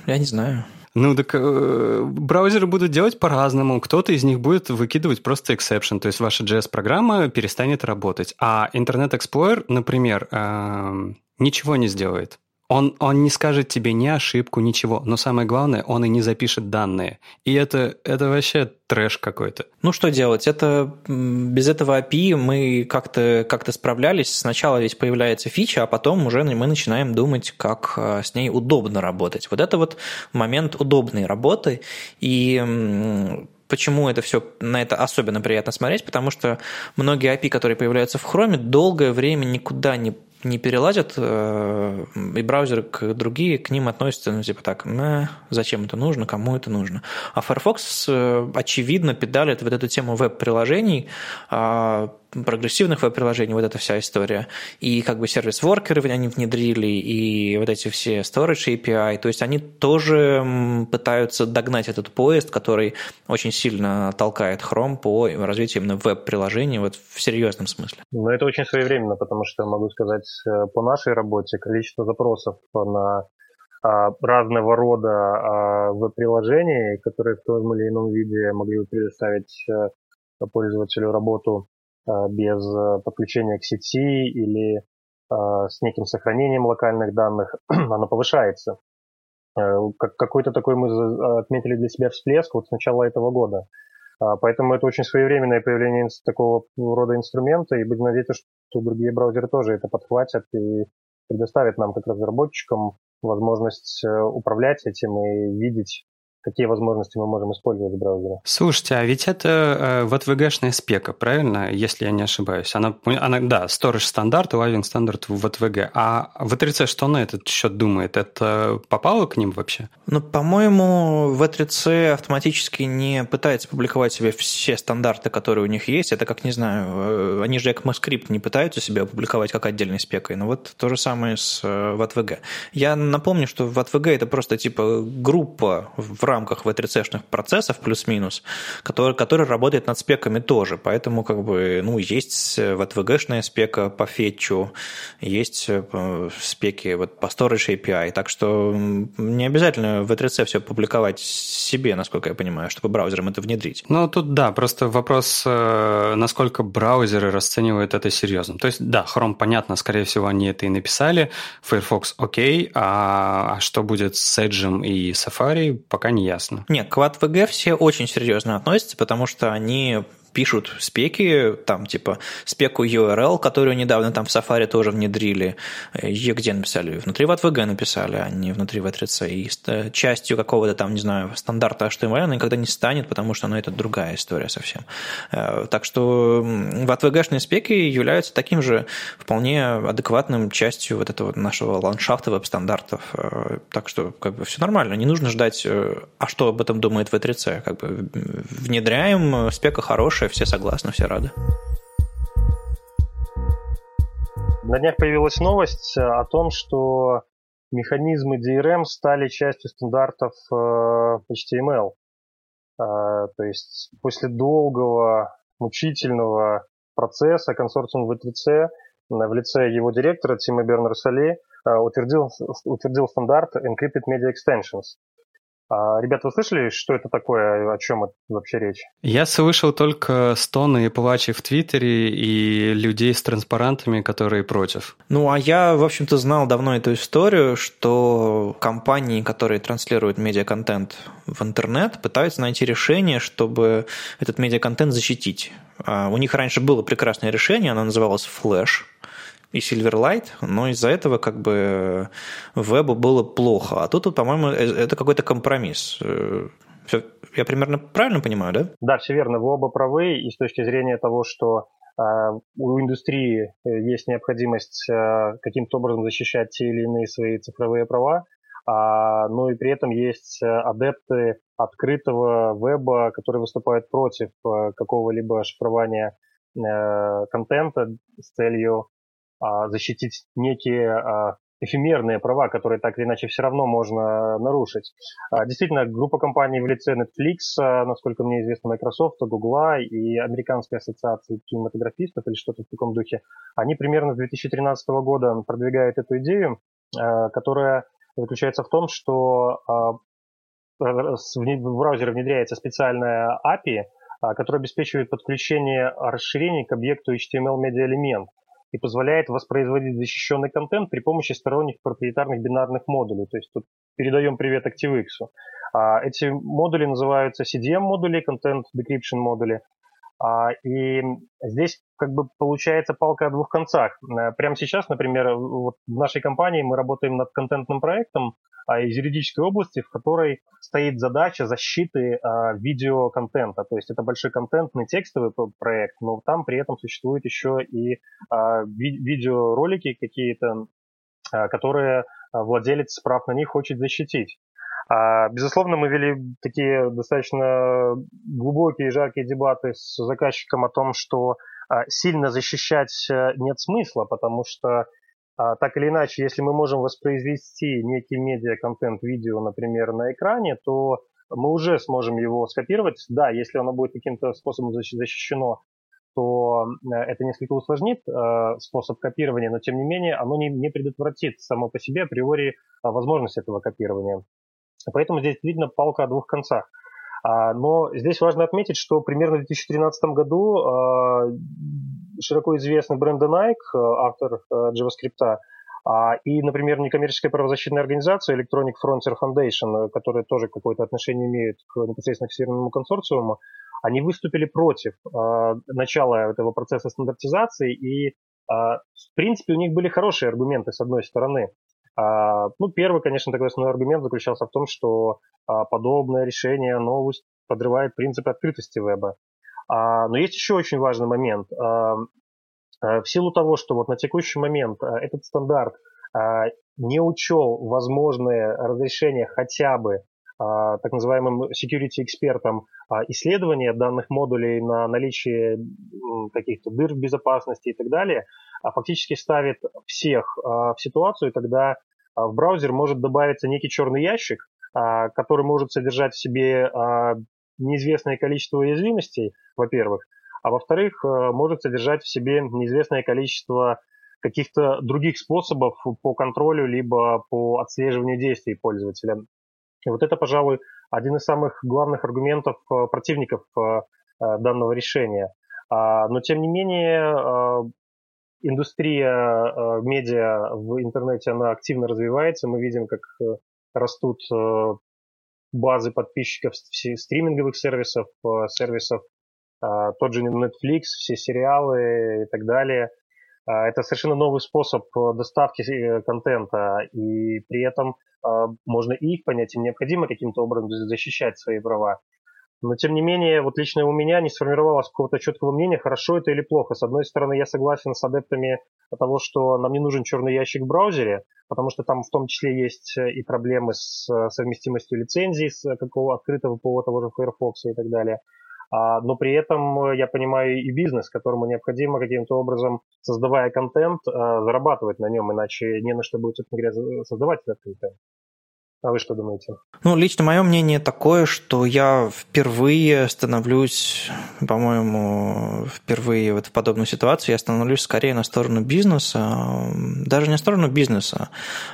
Speaker 3: я не знаю.
Speaker 2: Ну, так э, браузеры будут делать по-разному. Кто-то из них будет выкидывать просто exception, то есть ваша JS-программа перестанет работать. А Internet Explorer, например, э, ничего не сделает. Он, он не скажет тебе ни ошибку, ничего, но самое главное, он и не запишет данные. И это, это вообще трэш какой-то.
Speaker 3: Ну, что делать? Это без этого API мы как-то как справлялись. Сначала ведь появляется фича, а потом уже мы начинаем думать, как а, с ней удобно работать. Вот это вот момент удобной работы. И почему это все на это особенно приятно смотреть, потому что многие API, которые появляются в Chrome, долгое время никуда не не перелазят, э, и браузеры к другие к ним относятся, ну, типа так, на, зачем это нужно, кому это нужно. А Firefox, э, очевидно, педалит вот эту тему веб-приложений, а прогрессивных веб-приложений, вот эта вся история. И как бы сервис-воркеры они внедрили, и вот эти все storage API. То есть они тоже пытаются догнать этот поезд, который очень сильно толкает Chrome по развитию именно веб-приложений вот в серьезном смысле.
Speaker 1: Ну, это очень своевременно, потому что, могу сказать, э, по нашей работе количество запросов на а, разного рода а, веб-приложений, которые в том или ином виде могли бы предоставить э, пользователю работу без э, подключения к сети или э, с неким сохранением локальных данных, она повышается. Какой-то такой мы отметили для себя всплеск вот с начала этого года. Поэтому это очень своевременное появление такого рода инструмента, и будем надеяться, что другие браузеры тоже это подхватят и предоставят нам, как разработчикам, возможность управлять этим и видеть какие возможности мы можем использовать в браузере.
Speaker 2: Слушайте, а ведь это э, WebVG-шная спека, правильно, если я не ошибаюсь? Она, она да, storage стандарт, лавинг стандарт в WebVG. А V3C что на этот счет думает? Это попало к ним вообще?
Speaker 3: Ну, по-моему, V3C автоматически не пытается публиковать себе все стандарты, которые у них есть. Это как, не знаю, э, они же ECMAScript не пытаются себя опубликовать как отдельной спекой. Но вот то же самое с. Э, я напомню, что WebVG это просто типа группа в рамках V3C-шных процессов плюс-минус, который, который работает над спеками тоже. Поэтому как бы, ну, есть VTVG-шная спека по фетчу, есть э, спеки вот по Storage API. Так что не обязательно в V3C все публиковать себе, насколько я понимаю, чтобы браузерам это внедрить.
Speaker 2: Ну, тут да, просто вопрос, э, насколько браузеры расценивают это серьезно. То есть, да, Chrome, понятно, скорее всего, они это и написали, Firefox окей, а, а что будет с Edge и Safari, пока не ясно.
Speaker 3: Нет, к WAT-VG все очень серьезно относятся, потому что они пишут спеки, там типа спеку URL, которую недавно там в Safari тоже внедрили. Ее где написали? Внутри WebVG написали, а не внутри V3C. И частью какого-то там, не знаю, стандарта HTML она никогда не станет, потому что ну, это другая история совсем. Э, так что WebVG-шные спеки являются таким же вполне адекватным частью вот этого нашего ландшафта веб-стандартов. Э, так что как бы все нормально. Не нужно ждать, э, а что об этом думает V3C. Как бы внедряем, спека хорошая, все согласны, все рады.
Speaker 1: На днях появилась новость э, о том, что механизмы DRM стали частью стандартов э, HTML. Э, то есть после долгого, мучительного процесса консорциум V3C в лице его директора Тима Бернер-Соле утвердил, утвердил стандарт Encrypted Media Extensions. А, ребята, вы слышали, что это такое, о чем это вообще речь?
Speaker 2: Я слышал только стоны и плачи в Твиттере и людей с транспарантами, которые против.
Speaker 3: Ну, а я, в общем-то, знал давно эту историю, что компании, которые транслируют медиаконтент в интернет, пытаются найти решение, чтобы этот медиаконтент защитить. А, у них раньше было прекрасное решение, оно называлось Flash – и Silverlight, но из-за этого как бы вебу было плохо. А тут, по-моему, э, это какой-то компромисс. Э, все, я примерно правильно понимаю, да?
Speaker 1: Да, все верно. Вы оба правы. И с точки зрения того, что э, у индустрии есть необходимость каким-то образом защищать те или иные свои цифровые права, а, но и при этом есть адепты открытого веба, которые выступают против какого-либо шифрования контента с целью защитить некие а, эфемерные права, которые так или иначе все равно можно нарушить. А, действительно, группа компаний в лице Netflix, насколько мне известно, Microsoft, Google и Американская ассоциация кинематографистов или что-то в таком духе, они примерно с 2013 года продвигают эту идею, которая заключается в том, что в браузере внедряется специальная API, которая обеспечивает подключение расширений к объекту HTML медиа-элемент и позволяет воспроизводить защищенный контент при помощи сторонних проприетарных бинарных модулей. То есть тут передаем привет ActiveX. А, эти модули называются CDM-модули, Content Decryption модули. А, и здесь как бы получается палка о двух концах. Э, прямо сейчас, например, вот в нашей компании мы работаем над контентным проектом из юридической области, в которой стоит задача защиты а, видеоконтента. То есть это большой контентный текстовый проект, но там при этом существуют еще и ви- видеоролики какие-то, которые владелец прав на них хочет защитить. А, безусловно, мы вели такие достаточно глубокие и жаркие дебаты с заказчиком о том, что а, сильно защищать э, нет смысла, потому что а, так или иначе, если мы можем воспроизвести некий медиа-контент видео, например, на экране, то мы уже сможем его скопировать. Да, если оно будет каким-то способом защищено, то э, это несколько усложнит э, способ копирования, но тем не менее оно не, предотвратит само по себе априори возможность этого копирования. Поэтому здесь видно палка о двух концах. А, но здесь важно отметить, что примерно в 2013 году а, широко известный Брэндон Найк, автор а, JavaScript, и, например, некоммерческая правозащитная организация Electronic Frontier Foundation, которая тоже какое-то отношение имеет к непосредственно к Северному консорциуму, они выступили против начала этого процесса стандартизации, и, в принципе, у них были хорошие аргументы, с одной стороны. А, ну, первый, конечно, такой основной аргумент заключался в том, что а, подобное решение, новость подрывает принцип открытости веба. А, но есть еще очень важный момент. В силу того, что вот на текущий момент этот стандарт не учел возможные разрешения хотя бы так называемым security экспертам исследования данных модулей на наличие каких-то дыр в безопасности и так далее, а фактически ставит всех в ситуацию, когда а в браузер может добавиться некий черный ящик, а, который может содержать в себе а, неизвестное количество уязвимостей, во-первых, а во-вторых, может содержать в себе неизвестное количество каких-то других способов по контролю либо по отслеживанию действий пользователя. И вот это, пожалуй, один из самых главных аргументов противников данного решения. Но, тем не менее, индустрия э, медиа в интернете, она активно развивается. Мы видим, как э, растут э, базы подписчиков стриминговых сервисов, сервисов, тот же Netflix, все сериалы и так далее. Это совершенно новый способ доставки контента, и при этом можно и их понять, им необходимо каким-то образом защищать свои права. Но, тем не менее, вот лично у меня не сформировалось какого-то четкого мнения, хорошо это или плохо. С одной стороны, я согласен с адептами того, что нам не нужен черный ящик в браузере, потому что там в том числе есть э, и проблемы с э, совместимостью лицензий, с какого открытого ПО того же Firefox и так далее. А, но при этом я понимаю и бизнес, которому необходимо каким-то образом, создавая контент, э, зарабатывать на нем, иначе не на что будет, собственно говоря, создавать этот контент. А вы что думаете?
Speaker 3: Ну, лично мое мнение такое, что я впервые становлюсь, по-моему, впервые вот в подобную ситуацию я становлюсь скорее на сторону бизнеса, даже не на сторону бизнеса,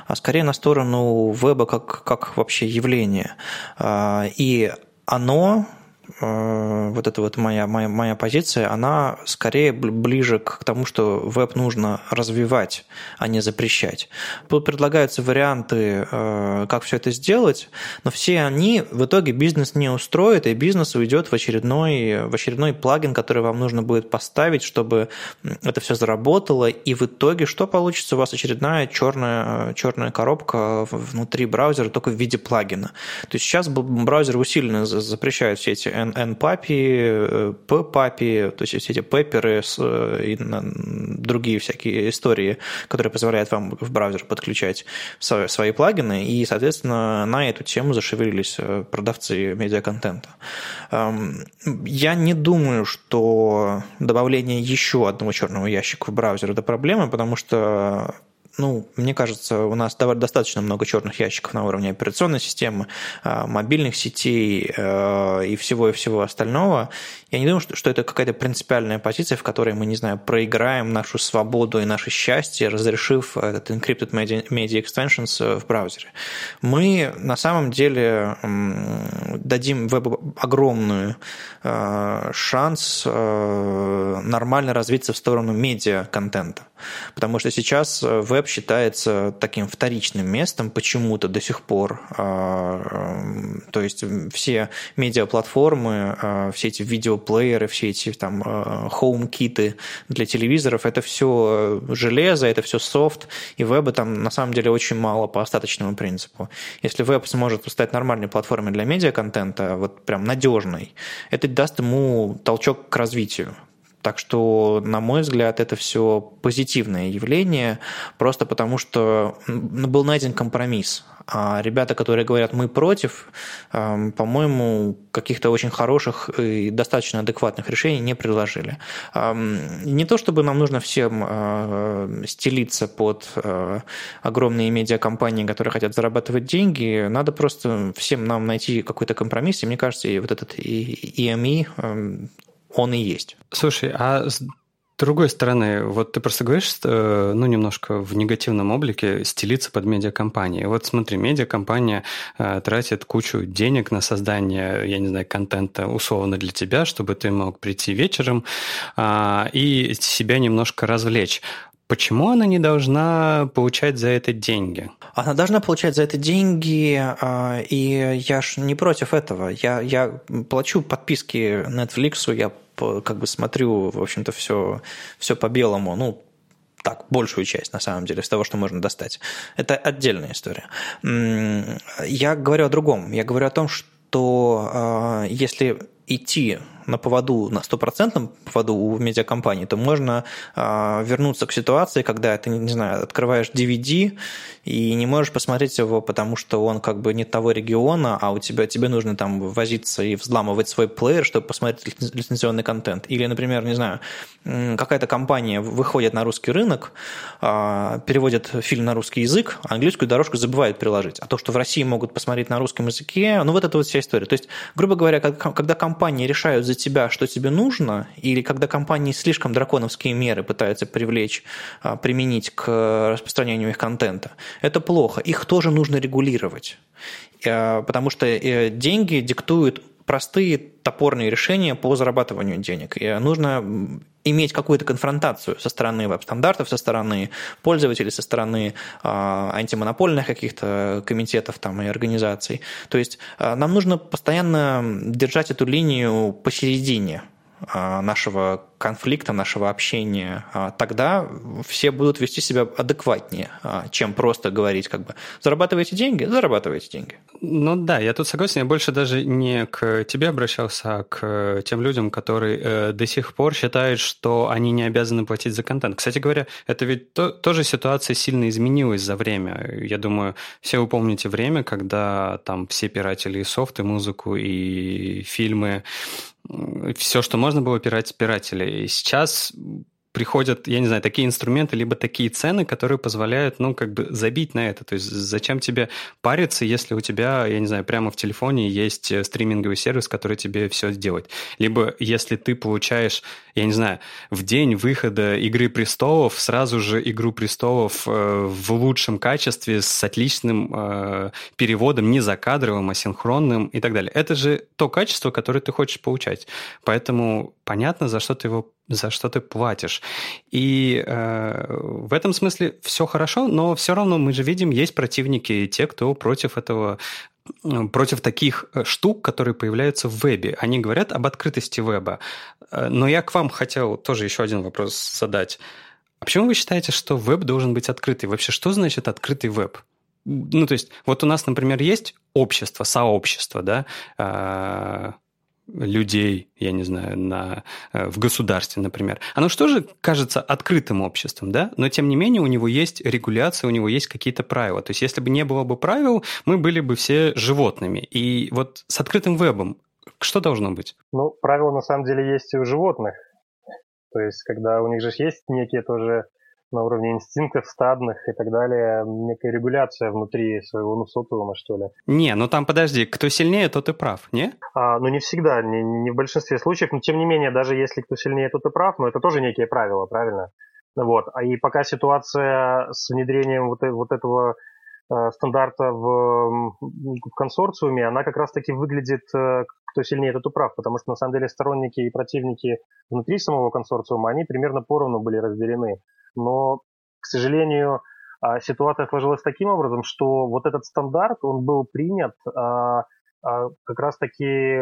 Speaker 3: а скорее на сторону веба как, как вообще явление. А, и оно Э, вот эта вот моя, моя, моя позиция, она скорее ближе к тому, что веб нужно развивать, а не запрещать. Тут предлагаются варианты, э, как все это сделать, но все они в итоге бизнес не устроит, и бизнес уйдет в очередной, в очередной плагин, который вам нужно будет поставить, чтобы это все заработало, и в итоге что получится? У вас очередная черная, черная коробка внутри браузера, только в виде плагина. То есть сейчас браузер усиленно запрещает все эти NPAPI, PPAPI, то есть все эти пепперы э, и другие всякие истории, которые позволяют вам в браузер подключать свои плагины, и, соответственно, на эту тему зашевелились э, продавцы медиаконтента. Эм, я не думаю, что добавление еще одного черного ящика в браузер – это проблема, потому что ну, мне кажется, у нас достаточно много черных ящиков на уровне операционной системы, а, мобильных сетей э, и всего и всего остального. Я не думаю, что, что это какая-то принципиальная позиция, в которой мы, не знаю, проиграем нашу свободу и наше счастье, разрешив этот encrypted media, extensions в браузере. Мы на самом деле дадим вебу огромную шанс нормально развиться в сторону медиа-контента. Потому что сейчас веб считается таким вторичным местом почему-то до сих пор. А, то есть все медиаплатформы, а, все эти видеоплееры, все эти там хоум-киты для телевизоров, это все железо, это все софт, и веба там на самом деле очень мало по остаточному принципу. Если веб сможет стать нормальной платформой для медиаконтента, вот прям надежной, это даст ему толчок к развитию. Так что, на мой взгляд, это все позитивное явление, просто потому что был найден компромисс. А ребята, которые говорят «мы против», эм, по-моему, каких-то очень хороших и достаточно адекватных решений не предложили. Эм, не то чтобы нам нужно всем э, стелиться под э, огромные медиакомпании, которые хотят зарабатывать деньги, надо просто всем нам найти какой-то компромисс, и мне кажется, и вот этот EME он и есть.
Speaker 2: Слушай, а с другой стороны, вот ты просто говоришь, что, ну, немножко в негативном облике стелиться под медиакомпании. Вот смотри, медиакомпания э, тратит кучу денег на создание, я не знаю, контента условно для тебя, чтобы ты мог прийти вечером э, и себя немножко развлечь. Почему она не должна получать за это деньги?
Speaker 3: Она должна получать за это деньги, а, и я ж не против этого. Я, я плачу подписки Netflix, я как бы смотрю, в общем-то, все, все по белому, ну, так, большую часть, на самом деле, из того, что можно достать. Это отдельная история. Я говорю о другом. Я говорю о том, что а, если идти на поводу, на стопроцентном поводу у медиакомпании, то можно э, вернуться к ситуации, когда ты, не знаю, открываешь DVD и не можешь посмотреть его, потому что он как бы не того региона, а у тебя, тебе нужно там возиться и взламывать свой плеер, чтобы посмотреть лицензионный контент. Или, например, не знаю, какая-то компания выходит на русский рынок, э, переводит фильм на русский язык, а английскую дорожку забывает приложить. А то, что в России могут посмотреть на русском языке, ну вот это вот вся история. То есть, грубо говоря, когда компании решают за тебя, что тебе нужно, или когда компании слишком драконовские меры пытаются привлечь, а, применить к распространению их контента, это плохо. Их тоже нужно регулировать. А, потому что э, деньги диктуют простые топорные решения по зарабатыванию денег. И нужно иметь какую-то конфронтацию со стороны веб-стандартов, со стороны пользователей, со стороны э, антимонопольных каких-то комитетов там, и организаций. То есть э, нам нужно постоянно держать эту линию посередине нашего конфликта, нашего общения, а, тогда все будут вести себя адекватнее, а, чем просто говорить как бы «зарабатываете деньги? Зарабатываете деньги».
Speaker 2: Ну да, я тут согласен. Я больше даже не к тебе обращался, а к тем людям, которые э, до сих пор считают, что они не обязаны платить за контент. Кстати говоря, это ведь то, тоже ситуация сильно изменилась за время. Я думаю, все вы помните время, когда там все пиратели и софт, и музыку, и фильмы все, что можно было пирать пиратели. И сейчас приходят, я не знаю, такие инструменты, либо такие цены, которые позволяют, ну, как бы забить на это. То есть зачем тебе париться, если у тебя, я не знаю, прямо в телефоне есть э, стриминговый сервис, который тебе все сделает. Либо если ты получаешь, я не знаю, в день выхода «Игры престолов» сразу же «Игру престолов» э, в лучшем качестве, с отличным э, переводом, не закадровым, а синхронным и так далее. Это же то качество, которое ты хочешь получать. Поэтому понятно, за что ты его за что ты платишь. И э, в этом смысле все хорошо, но все равно мы же видим, есть противники, те, кто против этого против таких э, штук, которые появляются в вебе. Они говорят об открытости веба. Э, но я к вам хотел тоже еще один вопрос задать. А почему вы считаете, что веб должен быть открытый? Вообще, что значит открытый веб? Ну, то есть, вот у нас, например, есть общество, сообщество, да, э, людей, я не знаю, на, э, в государстве, например. Оно что же кажется открытым обществом, да? Но тем не менее у него есть регуляция, у него есть какие-то правила. То есть если бы не было бы правил, мы были бы все животными. И вот с открытым вебом что должно быть?
Speaker 1: Ну, правила на самом деле есть и у животных. То есть, когда у них же есть некие тоже на уровне инстинктов стадных и так далее, некая регуляция внутри своего ну, социума, что ли.
Speaker 2: Не, ну там подожди, кто сильнее, тот и прав, не?
Speaker 1: А, ну не всегда, не, не в большинстве случаев, но тем не менее, даже если кто сильнее, тот и прав, но это тоже некие правила, правильно? Вот. А и пока ситуация с внедрением вот, вот этого э, стандарта в, в консорциуме, она как раз-таки выглядит, э, кто сильнее, тот и прав, потому что на самом деле сторонники и противники внутри самого консорциума, они примерно поровну были разделены. Но, к сожалению, а, ситуация сложилась таким образом, что вот этот стандарт, он был принят а, а, как раз-таки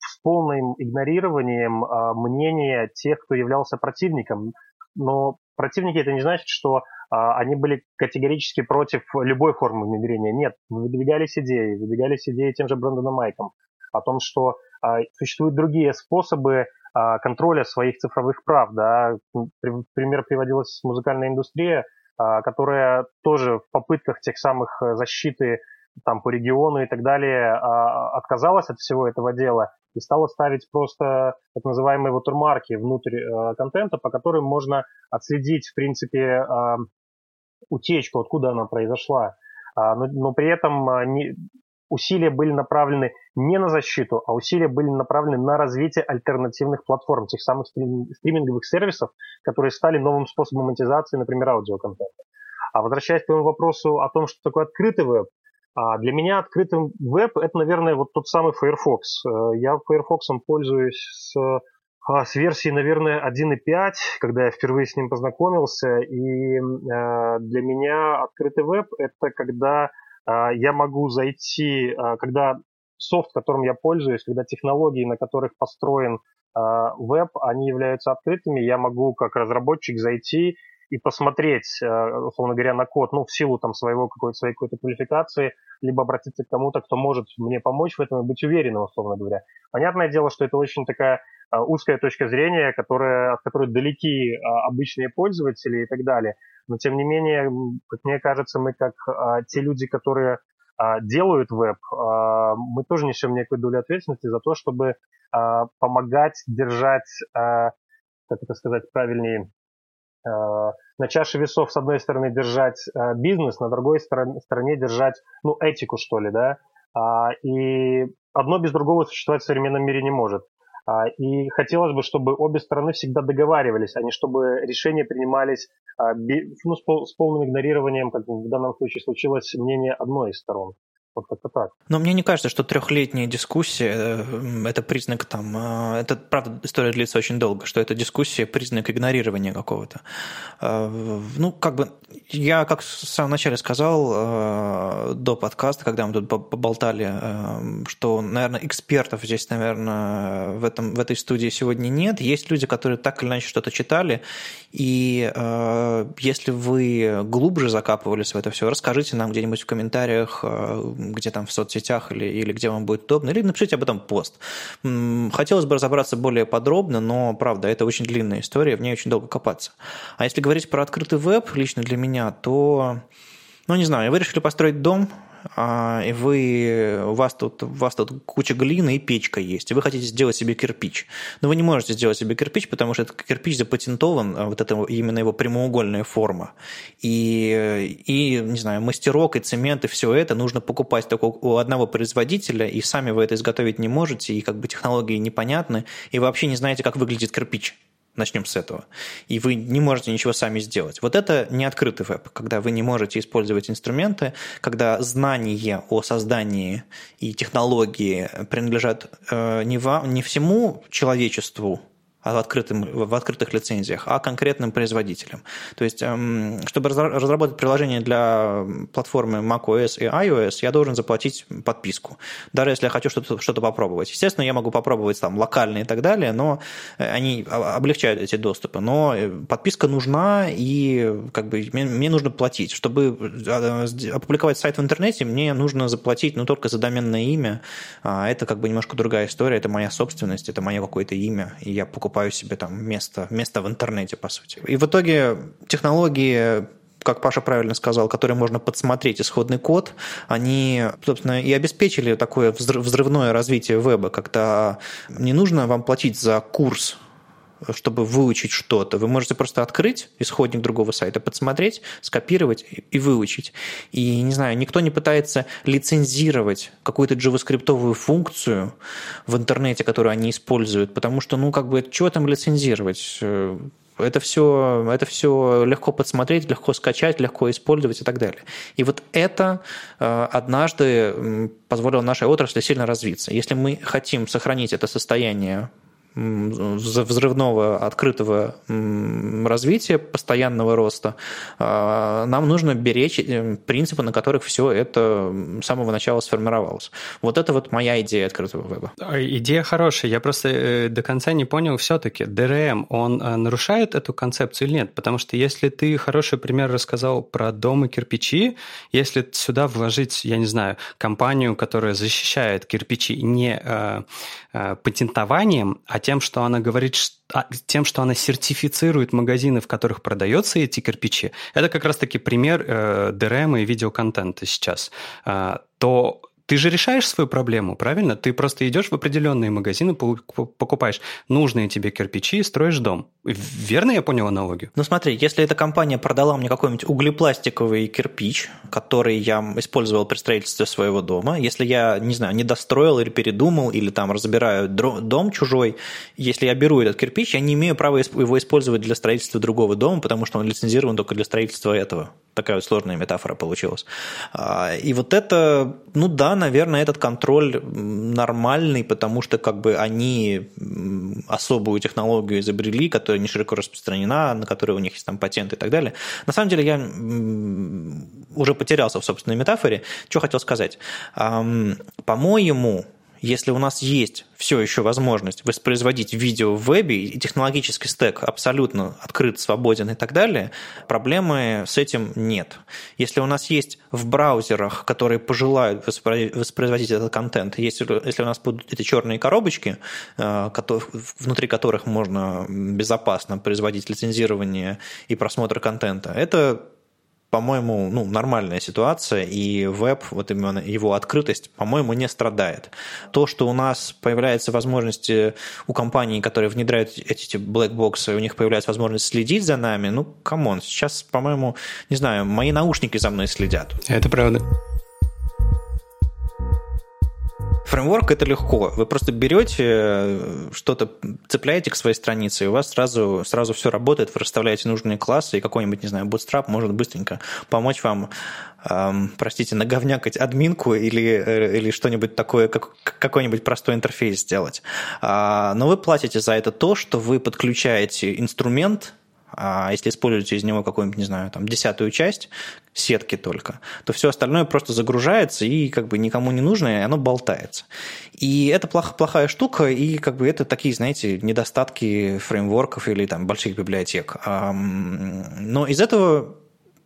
Speaker 1: с полным игнорированием мнения тех, кто являлся противником. Но противники это не значит, что они были категорически против любой формы внедрения. Нет, выдвигались идеи, выдвигались идеи тем же Брэндоном Майком о том, что существуют другие способы контроля своих цифровых прав. Да. Пример приводилась музыкальная индустрия, а, которая тоже в попытках тех самых э, защиты там, по региону и так далее а, отказалась от всего этого дела и стала ставить просто так называемые ватермарки внутрь э, контента, по которым можно отследить, в принципе, утечку, откуда она произошла. Но, но при этом не, усилия были направлены не на защиту, а усилия были направлены на развитие альтернативных платформ, тех самых стриминговых сервисов, которые стали новым способом монетизации, например, аудиоконтента. А возвращаясь к твоему вопросу о том, что такое открытый веб, а для меня открытый веб – это, наверное, вот тот самый Firefox. Э, я Firefox пользуюсь с, а, с версии, наверное, 1.5, когда я впервые с ним познакомился. И э, для меня открытый веб – это когда я могу зайти, а, когда софт, которым я пользуюсь, когда технологии, на которых построен а, веб, они являются открытыми, я могу как разработчик зайти и посмотреть, условно говоря, на код, ну, в силу там своего какой-то, своей какой-то квалификации, либо обратиться к кому-то, кто может мне помочь в этом и быть уверенным, условно говоря. Понятное дело, что это очень такая узкая точка зрения, которая, от которой далеки обычные пользователи и так далее. Но тем не менее, как мне кажется, мы как а, те люди, которые а, делают веб, а, мы тоже несем некую долю ответственности за то, чтобы а, помогать держать, а, как это сказать правильнее, а, на чаше весов с одной стороны держать а, бизнес, на другой стороне, стороне держать, ну, этику, что ли, да, а, и одно без другого существовать в современном мире не может. А, и хотелось бы, чтобы обе стороны всегда договаривались, а не чтобы решения принимались а, ну, с полным игнорированием, как в данном случае случилось, мнение одной из сторон. Вот как-то так.
Speaker 3: Но мне не кажется, что трехлетняя дискуссия э, – это признак там… Э, это, правда, история длится очень долго, что эта дискуссия – признак игнорирования какого-то. Э, ну, как бы, я, как в самом начале сказал, до подкаста, когда мы тут поболтали, что, наверное, экспертов здесь, наверное, в, этом, в этой студии сегодня нет. Есть люди, которые так или иначе что-то читали, и если вы глубже закапывались в это все, расскажите нам где-нибудь в комментариях, где там в соцсетях или, или где вам будет удобно, или напишите об этом пост. Хотелось бы разобраться более подробно, но, правда, это очень длинная история, в ней очень долго копаться. А если говорить про открытый веб лично для меня, то, ну, не знаю, вы решили построить дом, и вы, у, вас тут, у вас тут куча глины и печка есть, и вы хотите сделать себе кирпич. Но вы не можете сделать себе кирпич, потому что этот кирпич запатентован, а, вот это именно его прямоугольная форма. И, и, не знаю, мастерок и цемент и все это нужно покупать только у одного производителя, и сами вы это изготовить не можете, и как бы технологии непонятны, и вообще не знаете, как выглядит кирпич. Начнем с этого. И вы не можете ничего сами сделать. Вот это не открытый веб, когда вы не можете использовать инструменты, когда знание о создании и технологии принадлежат э, не, вам, не всему человечеству, в, открытым, в открытых лицензиях, а конкретным производителям. То есть, эм, чтобы разработать приложение для платформы macOS и iOS, я должен заплатить подписку, даже если я хочу что-то что попробовать. Естественно, я могу попробовать там локально и так далее, но э, они облегчают эти доступы. Но э, подписка нужна, и как бы мне, мне нужно платить. Чтобы э, опубликовать сайт в интернете, мне нужно заплатить ну, только за доменное имя. А это как бы немножко другая история, это моя собственность, это мое какое-то имя, и я покупаю покупаю себе там место, место в интернете, по сути. И в итоге технологии как Паша правильно сказал, которые можно подсмотреть исходный код, они, собственно, и обеспечили такое взрывное развитие веба, когда не нужно вам платить за курс чтобы выучить что-то. Вы можете просто открыть исходник другого сайта, подсмотреть, скопировать и выучить. И, не знаю, никто не пытается лицензировать какую-то джаваскриптовую функцию в интернете, которую они используют, потому что, ну, как бы, что там лицензировать? Это все, это все легко подсмотреть, легко скачать, легко использовать и так далее. И вот это э, однажды позволило нашей отрасли сильно развиться. Если мы хотим сохранить это состояние взрывного открытого развития, постоянного роста, а, нам нужно беречь э, принципы, на которых все это с самого начала сформировалось. Вот это вот моя идея открытого веба.
Speaker 2: А, идея хорошая. Я просто э, до конца не понял все-таки, DRM, он э, нарушает эту концепцию или нет? Потому что если ты хороший пример рассказал про дом и кирпичи, если сюда вложить, я не знаю, компанию, которая защищает кирпичи не патентованием, а тем, что она говорит, а, тем, что она сертифицирует магазины, в которых продаются эти кирпичи, это как раз-таки пример э, DRM и видеоконтента сейчас, э, то ты же решаешь свою проблему, правильно? Ты просто идешь в определенные магазины, покупаешь нужные тебе кирпичи и строишь дом. Верно я понял аналогию?
Speaker 3: Ну смотри, если эта компания продала мне какой-нибудь углепластиковый кирпич, который я использовал при строительстве своего дома, если я, не знаю, не достроил или передумал, или там разбираю дом чужой, если я беру этот кирпич, я не имею права его использовать для строительства другого дома, потому что он лицензирован только для строительства этого. Такая вот сложная метафора получилась. А, и вот это, ну да, наверное, этот контроль нормальный, потому что как бы они особую технологию изобрели, которая не широко распространена, на которой у них есть там патенты и так далее. На самом деле я уже потерялся в собственной метафоре. Что хотел сказать? По-моему, если у нас есть все еще возможность воспроизводить видео в вебе, и технологический стек абсолютно открыт, свободен и так далее, проблемы с этим нет. Если у нас есть в браузерах, которые пожелают воспроизводить этот контент, если, если у нас будут эти черные коробочки, э, внутри которых можно безопасно производить лицензирование и просмотр контента, это по-моему, ну, нормальная ситуация, и веб, вот именно его открытость, по-моему, не страдает. То, что у нас появляется возможность у компаний, которые внедряют эти black box ы, у них появляется возможность следить за нами, ну, come on, сейчас, по-моему, не знаю, мои наушники за мной следят.
Speaker 2: Это правда.
Speaker 3: Фреймворк это легко. Вы просто берете э, что-то, цепляете к своей странице, и у вас сразу, сразу все работает, вы расставляете нужные классы, и какой-нибудь, не знаю, Bootstrap может быстренько помочь вам, эм, простите, наговнякать админку или, э, или что-нибудь такое, как, какой-нибудь простой интерфейс сделать. А, но вы платите за это то, что вы подключаете инструмент, а если используете из него какую-нибудь, не знаю, там, десятую часть, сетки только, то все остальное просто загружается и как бы никому не нужно, и оно болтается. И это плох, плохая штука, и как бы это такие, знаете, недостатки фреймворков или там больших библиотек. Но из этого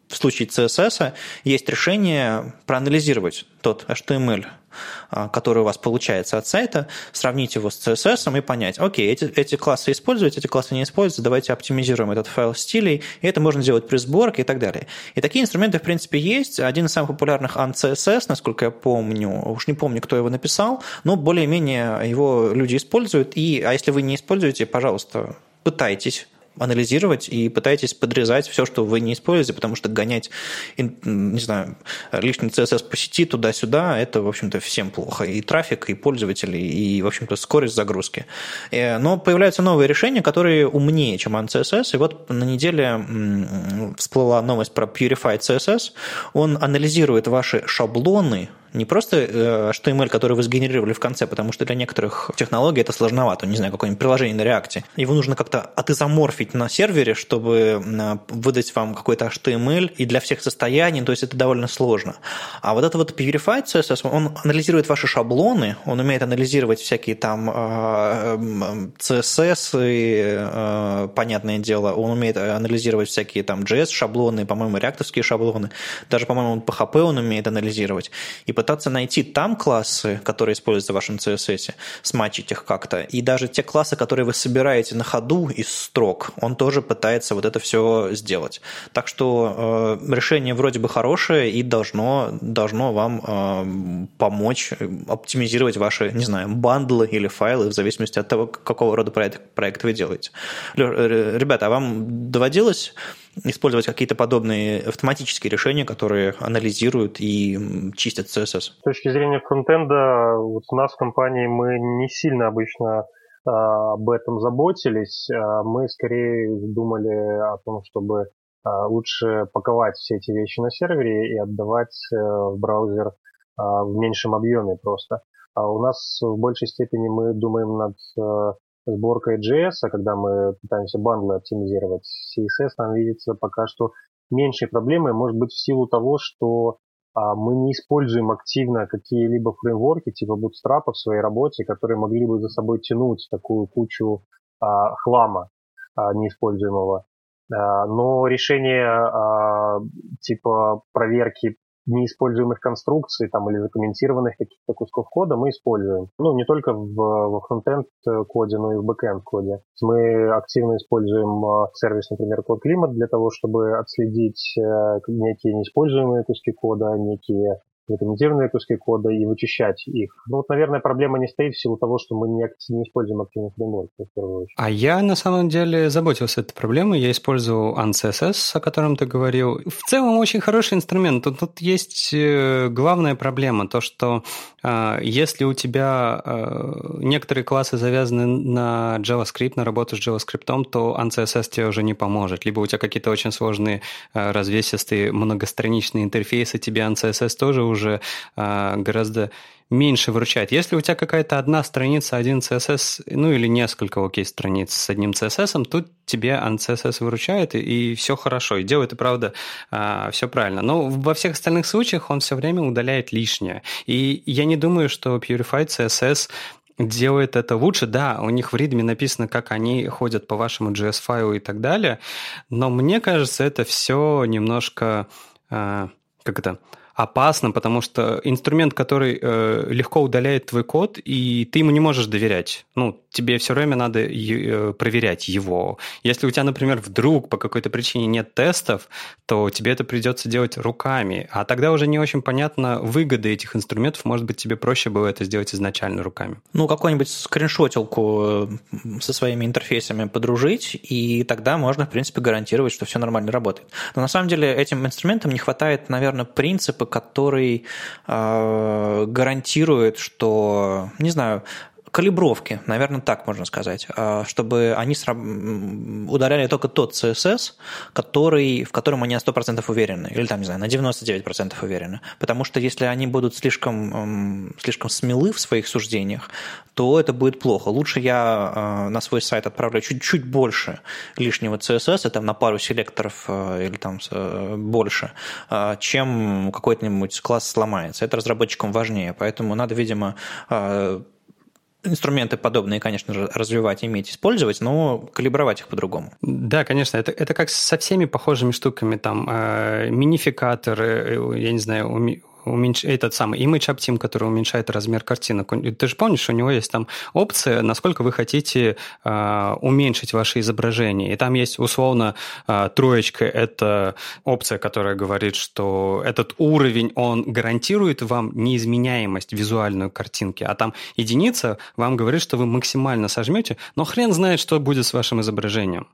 Speaker 3: в случае CSS есть решение проанализировать тот HTML, а, который у вас получается от сайта, сравнить его с CSS и понять, окей, эти, эти классы используются, эти классы не используются, давайте оптимизируем этот файл стилей, и это можно сделать при сборке и так далее. И такие инструменты, в принципе, есть. Один из самых популярных ANCSS, насколько я помню, уж не помню, кто его написал, но более-менее его люди используют, и, а если вы не используете, пожалуйста, пытайтесь анализировать и пытаетесь подрезать все, что вы не используете, потому что гонять, не знаю, лишний CSS по сети туда-сюда, это, в общем-то, всем плохо. И трафик, и пользователи, и, в общем-то, скорость загрузки. Э, но появляются новые решения, которые умнее, чем CSS. И вот на неделе всплыла новость про Purified CSS. Он анализирует ваши шаблоны не просто э, HTML, который вы сгенерировали в конце, потому что для некоторых технологий это сложновато, не знаю, какое-нибудь приложение на React. Его нужно как-то отизоморфить на сервере, чтобы э, выдать вам какой-то HTML и для всех состояний, то есть это довольно сложно. А вот это вот Purified CSS, он анализирует ваши шаблоны, он умеет анализировать всякие там э, CSS, и, понятное дело, он умеет анализировать всякие там JS-шаблоны, по-моему, реакторские шаблоны, даже, по-моему, PHP он умеет анализировать. И пытаться найти там классы, которые используются в вашем CSS, смачить их как-то. И даже те классы, которые вы собираете на ходу из строк, он тоже пытается вот это все сделать. Так что э, решение вроде бы хорошее и должно, должно вам э, помочь оптимизировать ваши, не знаю, бандлы или файлы в зависимости от того, какого рода проект, проект вы делаете. Ребята, а вам доводилось использовать какие-то подобные автоматические решения, которые анализируют и чистят CSS? С
Speaker 1: точки зрения фронтенда, вот у нас в компании мы не сильно обычно а, об этом заботились. А мы скорее думали о том, чтобы а, лучше паковать все эти вещи на сервере и отдавать э, в браузер в меньшем объеме просто. А у нас в большей степени мы думаем над сборкой JS, а когда мы пытаемся бандлы оптимизировать. CSS нам видится пока что меньшей проблемой, может быть, в силу того, что а, мы не используем активно какие-либо фреймворки типа Bootstrap в своей работе, которые могли бы за собой тянуть такую кучу а, хлама а, неиспользуемого. А, но решение а, типа проверки неиспользуемых конструкций там, или закомментированных каких-то кусков кода мы используем. Ну, не только в, во фронтенд коде, но и в бэкенд коде. Мы активно используем э, сервис, например, Code Climate для того, чтобы отследить э, некие неиспользуемые куски кода, некие закомментированные куски кода и вычищать их. Ну вот, наверное, проблема не стоит в силу того, что мы не, не используем активный фреймворк в первую очередь.
Speaker 2: А я на самом деле заботился этой проблемой. Я использую ANCSS, о котором ты говорил. В целом очень хороший инструмент. Тут, тут есть э, главная проблема, то что э, если у тебя э, некоторые классы завязаны на JavaScript, на работу с JavaScript, то ANCSS тебе уже не поможет. Либо у тебя какие-то очень сложные развесистые многостраничные интерфейсы, тебе ANCSS тоже уже уже а, гораздо меньше выручает. Если у тебя какая-то одна страница, один CSS, ну или несколько, окей, страниц с одним CSS, тут тебе CSS выручает, и, и все хорошо, и делает, и правда, а, все правильно. Но во всех остальных случаях он все время удаляет лишнее. И я не думаю, что Purified CSS делает это лучше. Да, у них в ритме написано, как они ходят по вашему JS-файлу и так далее, но мне кажется, это все немножко, а, как это, опасно, потому что инструмент, который э, легко удаляет твой код, и ты ему не можешь доверять. Ну, тебе все время надо э, проверять его. Если у тебя, например, вдруг по какой-то причине нет тестов, то тебе это придется делать руками. А тогда уже не очень понятно выгоды этих инструментов. Может быть, тебе проще было это сделать изначально руками.
Speaker 3: Ну, какую-нибудь скриншотилку э, со своими интерфейсами подружить, и тогда можно, в принципе, гарантировать, что все нормально работает. Но на самом деле этим инструментам не хватает, наверное, принципа, который э, гарантирует, что, не знаю, калибровки, наверное, так можно сказать, а, чтобы они ударяли только тот CSS, который, в котором они на 100% уверены, или там, не знаю, на 99% уверены. Потому что если они будут слишком, слишком смелы в своих суждениях, то это будет плохо. Лучше я а, на свой сайт отправлю чуть-чуть больше лишнего CSS, там на пару селекторов а, или там больше, чем какой-нибудь класс сломается. Это разработчикам важнее, поэтому надо, видимо, инструменты подобные, конечно же, развивать, иметь, использовать, но калибровать их по-другому.
Speaker 2: Да, конечно, это, это как со всеми похожими штуками, там, э, минификаторы, э, я не знаю, уменьш... этот самый Image Optim, который уменьшает размер картинок. Ты же помнишь, у него есть там опция, насколько вы хотите э, уменьшить ваше изображение. И там есть условно э, троечка, это опция, которая говорит, что этот уровень, он гарантирует вам неизменяемость визуальной картинки, а там единица вам говорит, что вы максимально сожмете, но хрен знает, что будет с вашим изображением.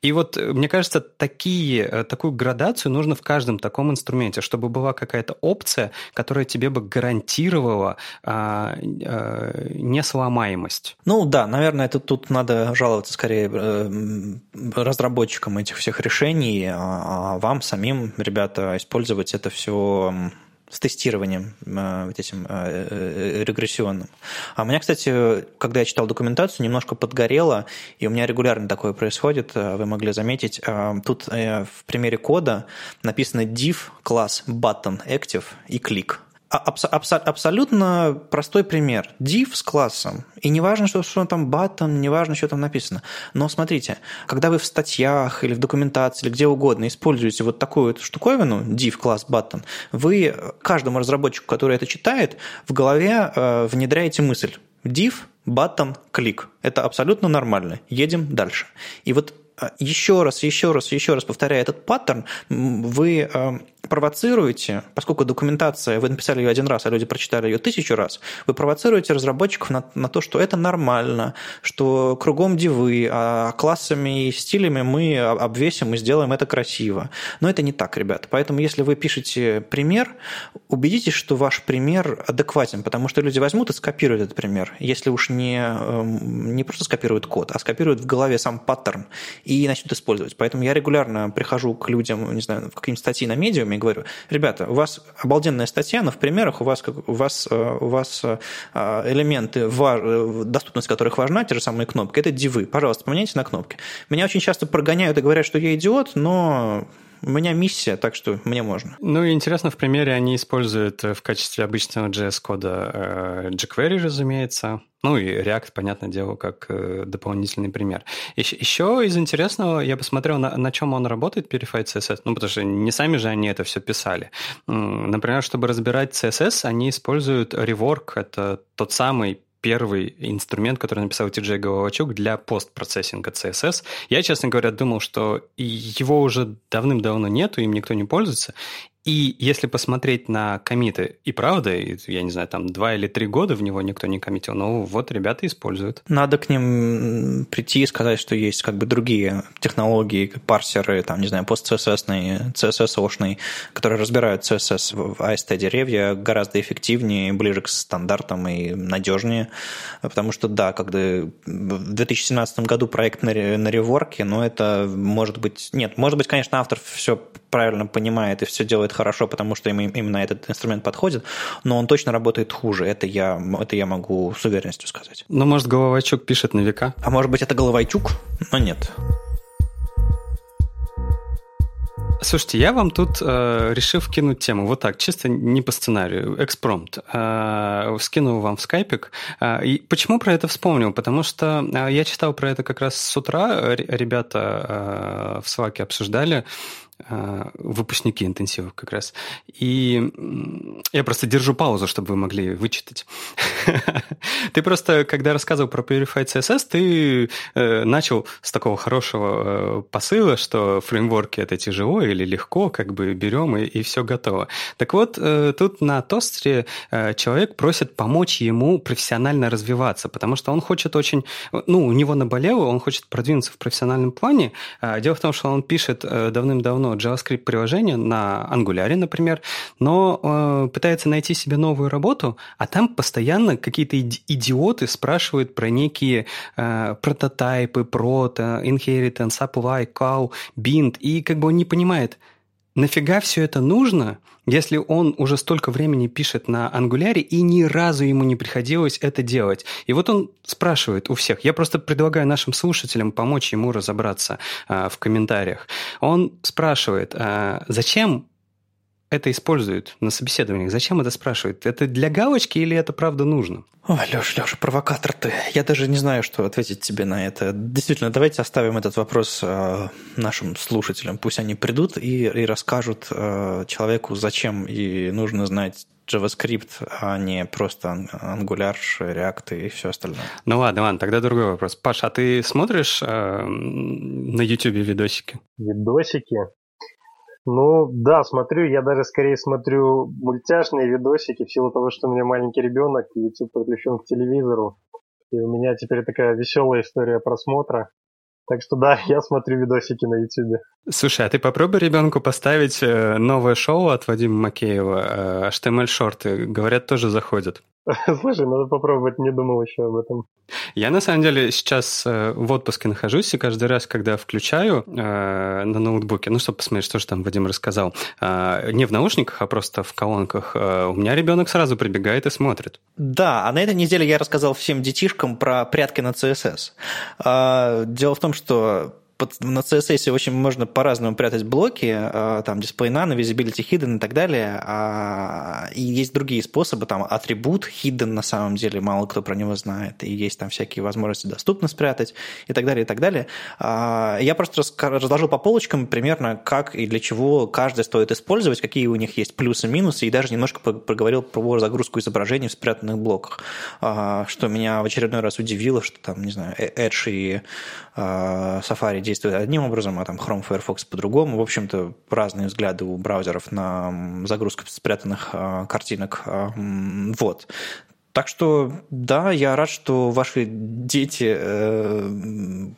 Speaker 2: И вот, э, мне кажется, такие, э, такую градацию нужно в каждом таком инструменте, чтобы была какая-то опция, которая тебе бы гарантировала а, а, несломаемость.
Speaker 3: Ну да, наверное, это тут надо жаловаться скорее э, разработчикам этих всех решений, а, а вам самим, ребята, использовать это все с тестированием э, вот этим э, э, регрессионным. А у меня, кстати, когда я читал документацию, немножко подгорело, и у меня регулярно такое происходит, вы могли заметить. Тут в примере кода написано div класс button active и click. Абс- абс- абсолютно простой пример. Div с классом. И не важно, что, что там button, не важно, что там написано. Но смотрите, когда вы в статьях или в документации, или где угодно используете вот такую вот штуковину, div класс button, вы каждому разработчику, который это читает, в голове э, внедряете мысль div, button, клик. Это абсолютно нормально. Едем дальше. И вот еще раз, еще раз, еще раз повторяя этот паттерн, вы э, провоцируете, поскольку документация, вы написали ее один раз, а люди прочитали ее тысячу раз, вы провоцируете разработчиков на, на то, что это нормально, что кругом дивы, а классами и стилями мы обвесим и сделаем это красиво. Но это не так, ребята. Поэтому, если вы пишете пример, убедитесь, что ваш пример адекватен, потому что люди возьмут и скопируют этот пример. Если уж не, эм, не просто скопируют код, а скопируют в голове сам паттерн и начнут использовать. Поэтому я регулярно прихожу к людям, не знаю, в какие-нибудь статьи на медиуме и говорю, ребята, у вас обалденная статья, но в примерах у вас, у вас, э, у вас э, элементы, э, доступность которых важна, те же самые кнопки, это дивы. Пожалуйста, поменяйте на кнопки. Меня очень часто прогоняют и говорят, что я идиот, но у меня миссия, так что мне можно.
Speaker 2: Ну и интересно, в примере они используют в качестве обычного JS-кода jQuery, разумеется. Ну и React, понятное дело, как э, дополнительный пример. Еще, из интересного, я посмотрел, на, на чем он работает, Purified CSS. Ну, потому что не сами же они это все писали. Например, чтобы разбирать CSS, они используют Rework. Это тот самый первый инструмент, который написал TJ Головачук для постпроцессинга CSS. Я, честно говоря, думал, что его уже давным-давно нету, им никто не пользуется. И если посмотреть на комиты, и правда, я не знаю, там два или три года в него никто не коммитил, но вот ребята используют.
Speaker 3: Надо к ним прийти и сказать, что есть как бы другие технологии, парсеры, там, не знаю, пост-CSS, CSS-ошный, которые разбирают CSS в AST деревья гораздо эффективнее, ближе к стандартам и надежнее, потому что, да, когда в 2017 году проект на, на реворке, но это может быть... Нет, может быть, конечно, автор все правильно понимает и все делает хорошо, потому что им именно этот инструмент подходит, но он точно работает хуже. Это я, это я могу с уверенностью сказать.
Speaker 2: Ну, может, Головайчук пишет на века?
Speaker 3: А может быть, это Головайчук? Но нет.
Speaker 2: Слушайте, я вам тут э, решил вкинуть тему вот так, чисто не по сценарию, экспромт. Э, скинул вам в скайпик. Э, и почему про это вспомнил? Потому что э, я читал про это как раз с утра. Ребята э, в Сваке обсуждали выпускники интенсивов как раз. И я просто держу паузу, чтобы вы могли вычитать. Ты просто, когда рассказывал про Purified CSS, ты э, начал с такого хорошего э, посыла, что фреймворки это тяжело или легко, как бы берем и, и все готово. Так вот, тут на тостере человек просит помочь ему профессионально развиваться, потому что он хочет очень, ну, у него наболело, он хочет продвинуться в профессиональном плане. Дело в том, что он пишет давным-давно JavaScript-приложение на Angular, например, но э, пытается найти себе новую работу, а там постоянно какие-то идиоты спрашивают про некие э, прототипы, прото, inheritance, apply, call, bind, и как бы он не понимает, нафига все это нужно, если он уже столько времени пишет на ангуляре и ни разу ему не приходилось это делать. И вот он спрашивает у всех. Я просто предлагаю нашим слушателям помочь ему разобраться а, в комментариях. Он спрашивает, а, зачем это используют на собеседованиях? Зачем это спрашивают? Это для галочки или это правда нужно?
Speaker 3: Ой, Леш, Леша, провокатор ты. Я даже не знаю, что ответить тебе на это. Действительно, давайте оставим этот вопрос э, нашим слушателям. Пусть они придут и, и расскажут э, человеку, зачем и нужно знать JavaScript, а не просто Angular, React и все остальное.
Speaker 2: Ну ладно, ладно, тогда другой вопрос. Паша, а ты смотришь э, на YouTube видосики?
Speaker 1: Видосики? Ну, да, смотрю, я даже скорее смотрю мультяшные видосики в силу того, что у меня маленький ребенок, YouTube подключен к телевизору, и у меня теперь такая веселая история просмотра. Так что да, я смотрю видосики на YouTube.
Speaker 2: Слушай, а ты попробуй ребенку поставить э, новое шоу от Вадима Макеева, HTML-шорты. Говорят, тоже заходят.
Speaker 1: Слушай, надо попробовать, не думал еще об этом.
Speaker 2: Я на самом деле сейчас э, в отпуске нахожусь, и каждый раз, когда включаю э, на ноутбуке, ну, чтобы посмотреть, что же там Вадим рассказал, э, не в наушниках, а просто в колонках, э, у меня ребенок сразу прибегает и смотрит.
Speaker 3: Да, а на этой неделе я рассказал всем детишкам про прятки на CSS. Э, дело в том, что на CSS очень можно по-разному прятать блоки, э, там, display none, visibility hidden и так далее, а, и есть другие способы, там, атрибут hidden на самом деле, мало кто про него знает, и есть там всякие возможности доступно спрятать и так далее, и так далее. А, я просто разложил по полочкам примерно, как и для чего каждый стоит использовать, какие у них есть плюсы, минусы, и даже немножко проговорил про загрузку изображений в спрятанных блоках, а, что меня в очередной раз удивило, что там, не знаю, Edge и а, Safari действуют одним образом, а там Chrome, Firefox по-другому. В общем-то, разные взгляды у браузеров на загрузку спрятанных а, картинок. Вот. Так что, да, я рад, что ваши дети э,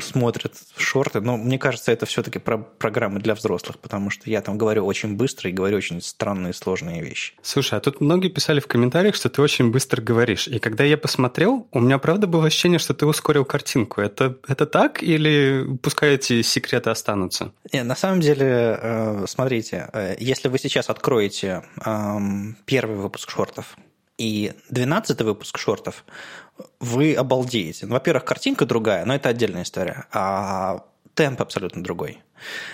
Speaker 3: смотрят шорты, но мне кажется, это все-таки про программы для взрослых, потому что я там говорю очень быстро и говорю очень странные, сложные вещи.
Speaker 2: Слушай, а тут многие писали в комментариях, что ты очень быстро говоришь. И когда я посмотрел, у меня правда было ощущение, что ты ускорил картинку. Это, это так или пускай эти секреты останутся?
Speaker 3: Нет, на самом деле, э, смотрите, э, если вы сейчас откроете эм, первый выпуск шортов, и 12 выпуск шортов, вы обалдеете. Ну, во-первых, картинка другая, но это отдельная история. А темп абсолютно другой.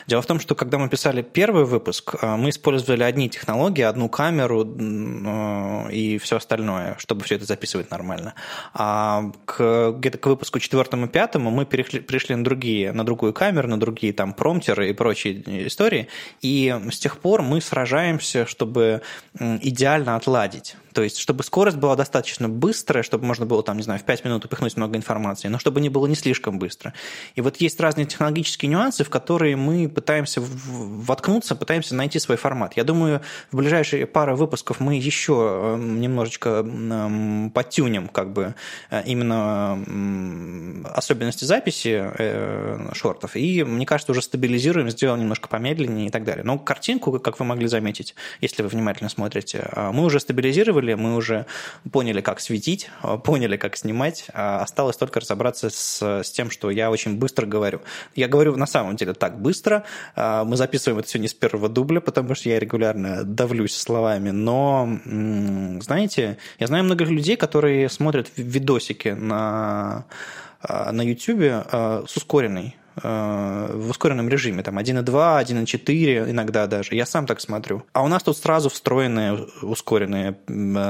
Speaker 3: Дело в том, что когда мы писали первый выпуск, э, мы использовали одни технологии, одну камеру э, и все остальное, чтобы все это записывать нормально. А к, к выпуску четвертому и пятому мы перешли, пришли на другие, на другую камеру, на другие там промтеры и прочие истории. И с тех пор мы сражаемся, чтобы идеально отладить. То есть, чтобы скорость была достаточно быстрая, чтобы можно было, там, не знаю, в 5 минут упихнуть много информации, но чтобы не было не слишком быстро. И вот есть разные технологические нюансы, в которые мы пытаемся воткнуться, пытаемся найти свой формат. Я думаю, в ближайшие пару выпусков мы еще эм, немножечко эм, подтюнем как бы э, именно особенности записи э, шортов. И, мне кажется, уже стабилизируем, сделаем немножко помедленнее и так далее. Но картинку, как вы могли заметить, если вы внимательно смотрите, э, мы уже стабилизировали, мы уже поняли, как светить, поняли, как снимать. Осталось только разобраться с, с тем, что я очень быстро говорю. Я говорю на самом деле так быстро. А, мы записываем это все не с первого дубля, потому что я регулярно давлюсь словами. Но, знаете, я знаю многих людей, которые смотрят видосики на, а, на YouTube а, с ускоренной в ускоренном режиме, там 1.2, 1.4 иногда даже. Я сам так смотрю. А у нас тут сразу встроенное ускоренное,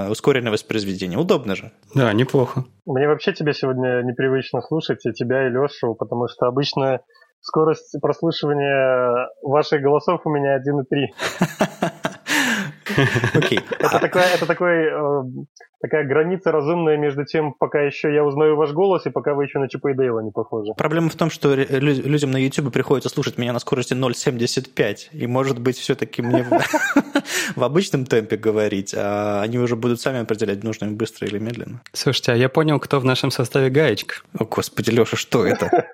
Speaker 3: ускоренное воспроизведение. Удобно же.
Speaker 2: Да, неплохо.
Speaker 1: Мне вообще тебя сегодня непривычно слушать, и тебя, и Лешу, потому что обычно скорость прослушивания ваших голосов у меня 1,3.
Speaker 3: Окей.
Speaker 1: Это, такая, это такой, э, такая граница разумная между тем, пока еще я узнаю ваш голос, и пока вы еще на Чипа и Дейла не похожи.
Speaker 3: Проблема в том, что людям на YouTube приходится слушать меня на скорости 0,75, и, может быть, все-таки мне в обычном темпе говорить, а они уже будут сами определять, нужно им быстро или медленно.
Speaker 2: Слушайте, а я понял, кто в нашем составе гаечка.
Speaker 3: О, господи, Леша, что это?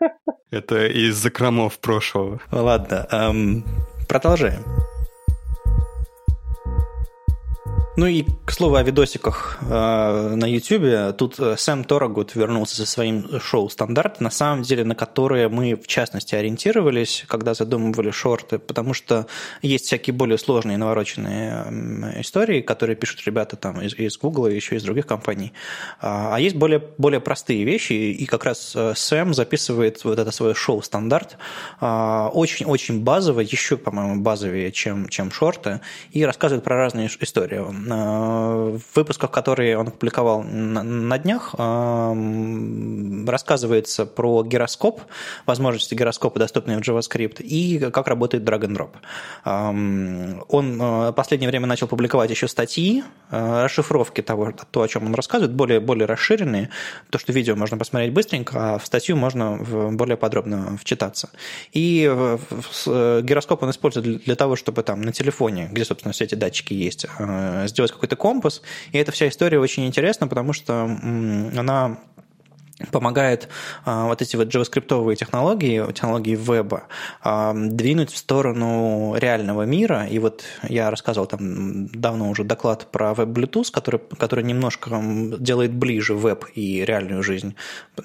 Speaker 2: Это из закромов прошлого.
Speaker 3: Ладно, эм, продолжаем. Ну и, к слову, о видосиках э, на YouTube. Тут э, Сэм Торогут вернулся со своим шоу «Стандарт», на самом деле, на которое мы, в частности, ориентировались, когда задумывали шорты, потому что есть всякие более сложные навороченные истории, которые пишут ребята там из, из Google и еще из других компаний. А, а есть более, более простые вещи, и как раз э, Сэм записывает вот это свое шоу «Стандарт», а, очень-очень базовое, еще, по-моему, базовее, чем, чем шорты, и рассказывает про разные истории в выпусках, которые он опубликовал на днях, э, рассказывается про гироскоп, возможности гироскопа, доступные в JavaScript, и как работает drag and drop. Эм, он э, в последнее время начал публиковать еще статьи, расшифровки того, то, о чем он рассказывает, более, более расширенные. То, что видео можно посмотреть быстренько, а в статью можно более подробно вчитаться. И гироскоп он использует для того, чтобы там на телефоне, где, собственно, все эти датчики есть, сделать какой-то компас. И эта вся история очень интересна, потому что она помогает а, вот эти вот JavaScript технологии, технологии веба, а, двинуть в сторону реального мира. И вот я рассказывал там давно уже доклад про веб Bluetooth, который, который немножко делает ближе веб и реальную жизнь,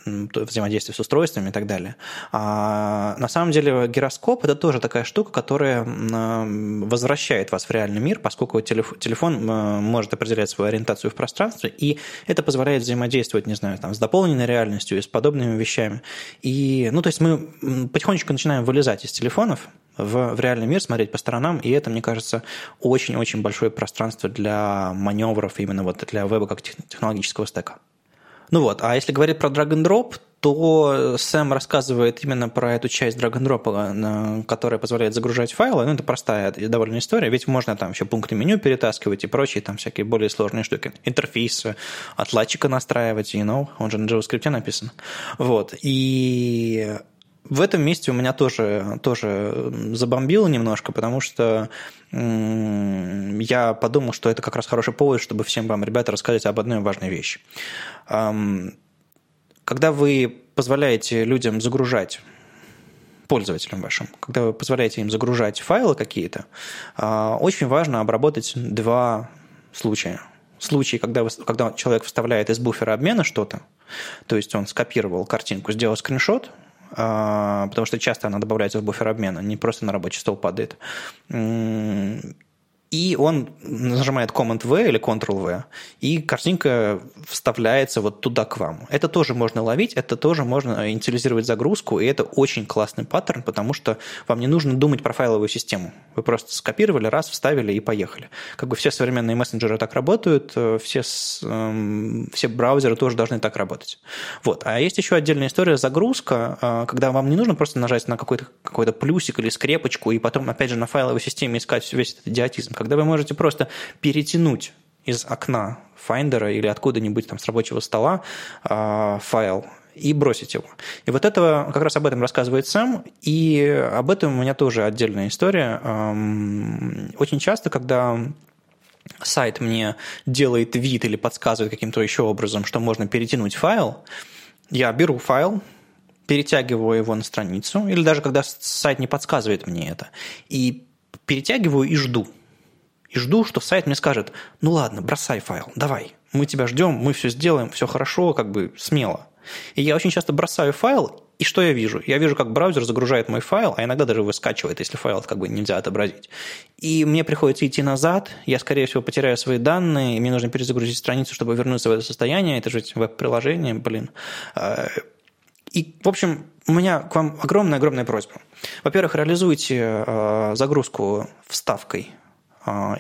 Speaker 3: взаимодействие с устройствами и так далее. А на самом деле гироскоп – это тоже такая штука, которая возвращает вас в реальный мир, поскольку телефон может определять свою ориентацию в пространстве, и это позволяет взаимодействовать, не знаю, там, с дополненной реальностью, реальностью и с подобными вещами. И, ну, то есть мы потихонечку начинаем вылезать из телефонов, в, в реальный мир, смотреть по сторонам, и это, мне кажется, очень-очень большое пространство для маневров именно вот для веба как технологического стека. Ну вот, а если говорить про drag and drop, то Сэм рассказывает именно про эту часть drag and drop, которая позволяет загружать файлы. Ну, это простая довольно история, ведь можно там еще пункты меню перетаскивать и прочие там всякие более сложные штуки. Интерфейсы, отладчика настраивать, you know, он же на JavaScript написан. Вот, и в этом месте у меня тоже, тоже забомбило немножко, потому что я подумал, что это как раз хороший повод, чтобы всем вам, ребята, рассказать об одной важной вещи. Когда вы позволяете людям загружать пользователям вашим, когда вы позволяете им загружать файлы какие-то, а, очень важно обработать два случая. Случай, когда, вы, когда человек вставляет из буфера обмена что-то, то есть он скопировал картинку, сделал скриншот, а, потому что часто она добавляется в буфер обмена, не просто на рабочий стол падает и он нажимает Command-V или Ctrl-V, и картинка вставляется вот туда к вам. Это тоже можно ловить, это тоже можно инициализировать загрузку, и это очень классный паттерн, потому что вам не нужно думать про файловую систему. Вы просто скопировали, раз, вставили и поехали. Как бы все современные мессенджеры так работают, э, все, эм, все браузеры тоже должны так работать. Вот. А есть еще отдельная история загрузка, э, когда вам не нужно просто нажать на какой-то какой плюсик или скрепочку, и потом, опять же, на файловой системе искать весь этот идиотизм когда вы можете просто перетянуть из окна Finder или откуда-нибудь там с рабочего стола э, файл и бросить его. И вот этого, как раз об этом рассказывает сам, и об этом у меня тоже отдельная история. Очень часто, когда сайт мне делает вид или подсказывает каким-то еще образом, что можно перетянуть файл, я беру файл, перетягиваю его на страницу, или даже когда сайт не подсказывает мне это, и перетягиваю и жду – и жду, что сайт мне скажет, ну ладно, бросай файл, давай, мы тебя ждем, мы все сделаем, все хорошо, как бы смело. И я очень часто бросаю файл, и что я вижу? Я вижу, как браузер загружает мой файл, а иногда даже его скачивает, если файл как бы нельзя отобразить. И мне приходится идти назад, я, скорее всего, потеряю свои данные, и мне нужно перезагрузить страницу, чтобы вернуться в это состояние. Это же веб-приложение, блин. А, и, в общем, у меня к вам огромная-огромная просьба. Во-первых, реализуйте а, загрузку вставкой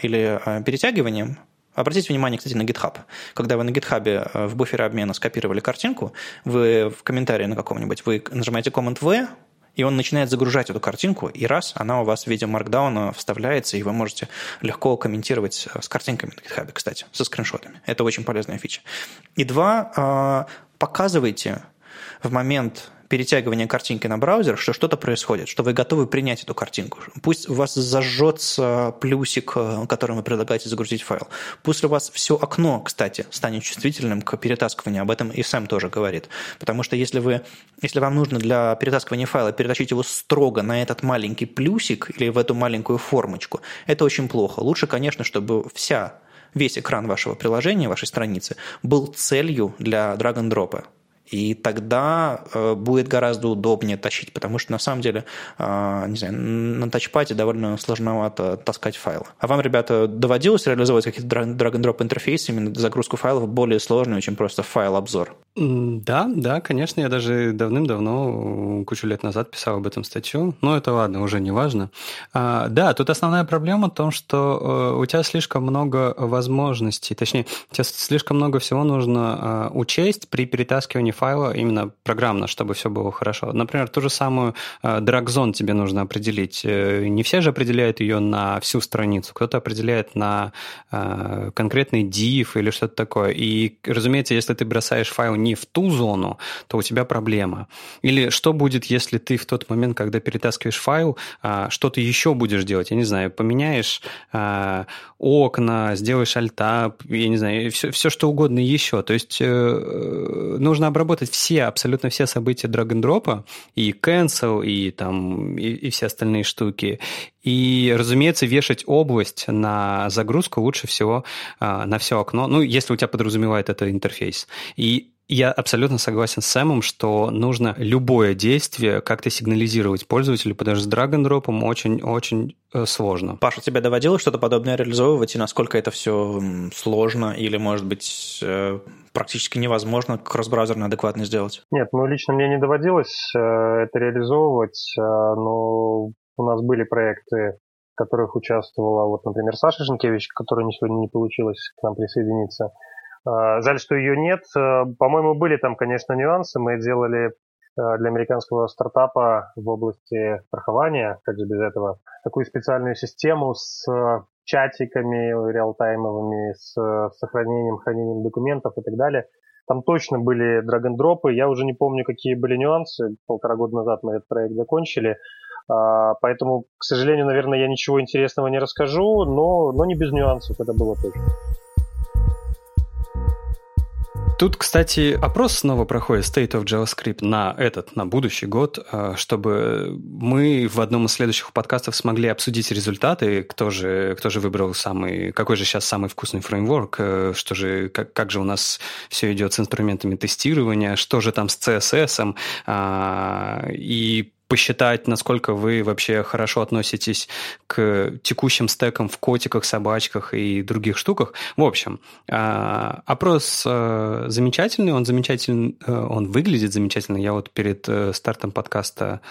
Speaker 3: или а, перетягиванием. Обратите внимание, кстати, на GitHub. Когда вы на GitHub э, в буфере обмена скопировали картинку, вы в комментарии на каком-нибудь, вы нажимаете Command-V, и он начинает загружать эту картинку, и раз, она у вас в виде маркдауна вставляется, и вы можете легко комментировать э, с картинками на GitHub, кстати, со скриншотами. Это очень полезная фича. И два, а, показывайте в момент перетягивания картинки на браузер, что что-то происходит, что вы готовы принять эту картинку. Пусть у вас зажжется плюсик, э, которым вы предлагаете загрузить файл. Пусть у вас все окно, кстати, станет чувствительным к перетаскиванию. Об этом и Сэм тоже говорит. Потому что если, вы, если вам нужно для перетаскивания файла перетащить его строго на этот маленький плюсик или в эту маленькую формочку, это очень плохо. Лучше, конечно, чтобы вся весь экран вашего приложения, вашей страницы, был целью для drag-and-drop. И тогда э, будет гораздо удобнее тащить, потому что на самом деле, э, не знаю, на тачпаде довольно сложновато таскать файлы. А вам, ребята, доводилось реализовать какие-то drag-and-drop интерфейсы, именно загрузку файлов более сложную, чем просто файл-обзор?
Speaker 2: Да, да, конечно, я даже давным-давно, кучу лет назад писал об этом статью, но это ладно, уже не важно. А, да, тут основная проблема в том, что э, у тебя слишком много возможностей, точнее, тебе слишком много всего нужно учесть при перетаскивании файла именно программно, чтобы все было хорошо. Например, ту же самую э, drag тебе нужно определить. Э, не все же определяют ее на всю страницу, кто-то определяет на э, конкретный div или что-то такое. И, разумеется, если ты бросаешь файл не в ту зону, то у тебя проблема. Или что будет, если ты в тот момент, когда перетаскиваешь файл, что ты еще будешь делать? Я не знаю, поменяешь окна, сделаешь альтап, я не знаю, все, все что угодно еще. То есть нужно обработать обработать все, абсолютно все события drop, и cancel, и там, и, и все остальные штуки. И, разумеется, вешать область на загрузку лучше всего а, на все окно, ну, если у тебя подразумевает это интерфейс. И Я абсолютно согласен с Сэмом, что нужно любое действие как-то сигнализировать пользователю, потому что с драг-н-дропом очень-очень э, сложно.
Speaker 3: Паша, тебе доводилось что-то подобное реализовывать, и насколько это все сложно или, может быть, э, практически невозможно кросс-браузерно адекватно сделать?
Speaker 1: Нет, ну лично мне не доводилось э, это реализовывать, но у нас были проекты, в которых участвовала, вот, например, Саша Женкевич, которая сегодня не получилось к нам присоединиться – а, жаль, что ее нет. Э, по-моему, были там, конечно, нюансы. Мы делали э, для американского стартапа в области страхования, как же без этого, такую специальную систему с э, чатиками реалтаймовыми, с сохранением, хранением документов и так далее. Там точно были драг-н-дропы. Я уже не помню, какие были нюансы. Полтора года назад мы этот проект закончили. А, поэтому, к сожалению, наверное, я ничего интересного не расскажу, но, но не без нюансов это было точно.
Speaker 2: Тут, кстати, опрос снова проходит State of JavaScript на этот, на будущий год, э, чтобы мы в одном из следующих подкастов смогли обсудить результаты, кто же, кто же выбрал самый, какой же сейчас самый вкусный фреймворк, э, что же, как, как же у нас все идет с инструментами тестирования, что же там с CSS, а, и посчитать, насколько вы вообще хорошо относитесь к текущим стекам в котиках, собачках и других штуках. В общем, а, опрос э, замечательный, он замечательный, э, он выглядит замечательно. Я вот перед э, стартом подкаста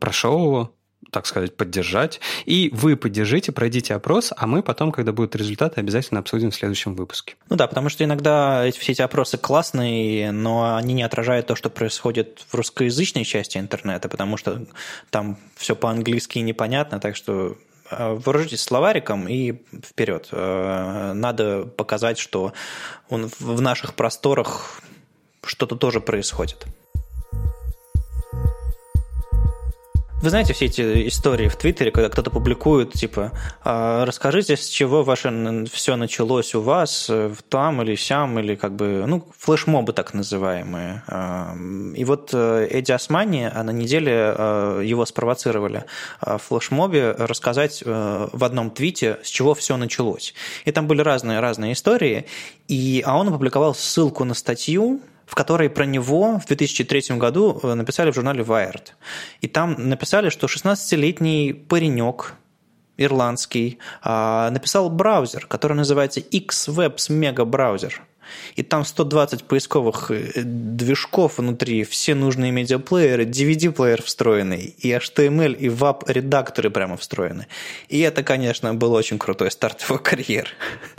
Speaker 2: прошел его, так сказать, поддержать. И вы поддержите, пройдите опрос, а мы потом, когда будут результаты, обязательно обсудим в следующем выпуске.
Speaker 3: Ну да, потому что иногда все эти опросы классные, но они не отражают то, что происходит в русскоязычной части интернета, потому что там все по-английски непонятно, так что э, вооружитесь словариком и вперед. Э, надо показать, что в наших просторах что-то тоже происходит. Вы знаете все эти истории в Твиттере, когда кто-то публикует, типа, «А, расскажите, с чего ваше все началось у вас, э, там или сям, или как бы, ну, флешмобы так называемые. И вот э, Эдди Османи а на неделе э, его спровоцировали в флешмобе рассказать в одном твите, с чего все началось. И там были разные, разные истории, и, а он опубликовал ссылку на статью, в которой про него в 2003 году э, написали в журнале Wired. И там написали, что 16-летний паренек, ирландский, а, написал браузер, который называется X-Webs Mega Browser – и там 120 поисковых э, движков внутри, все нужные медиаплееры, DVD-плеер встроенный, и HTML, и WAP-редакторы прямо встроены. И это, конечно, был очень крутой старт его карьеры.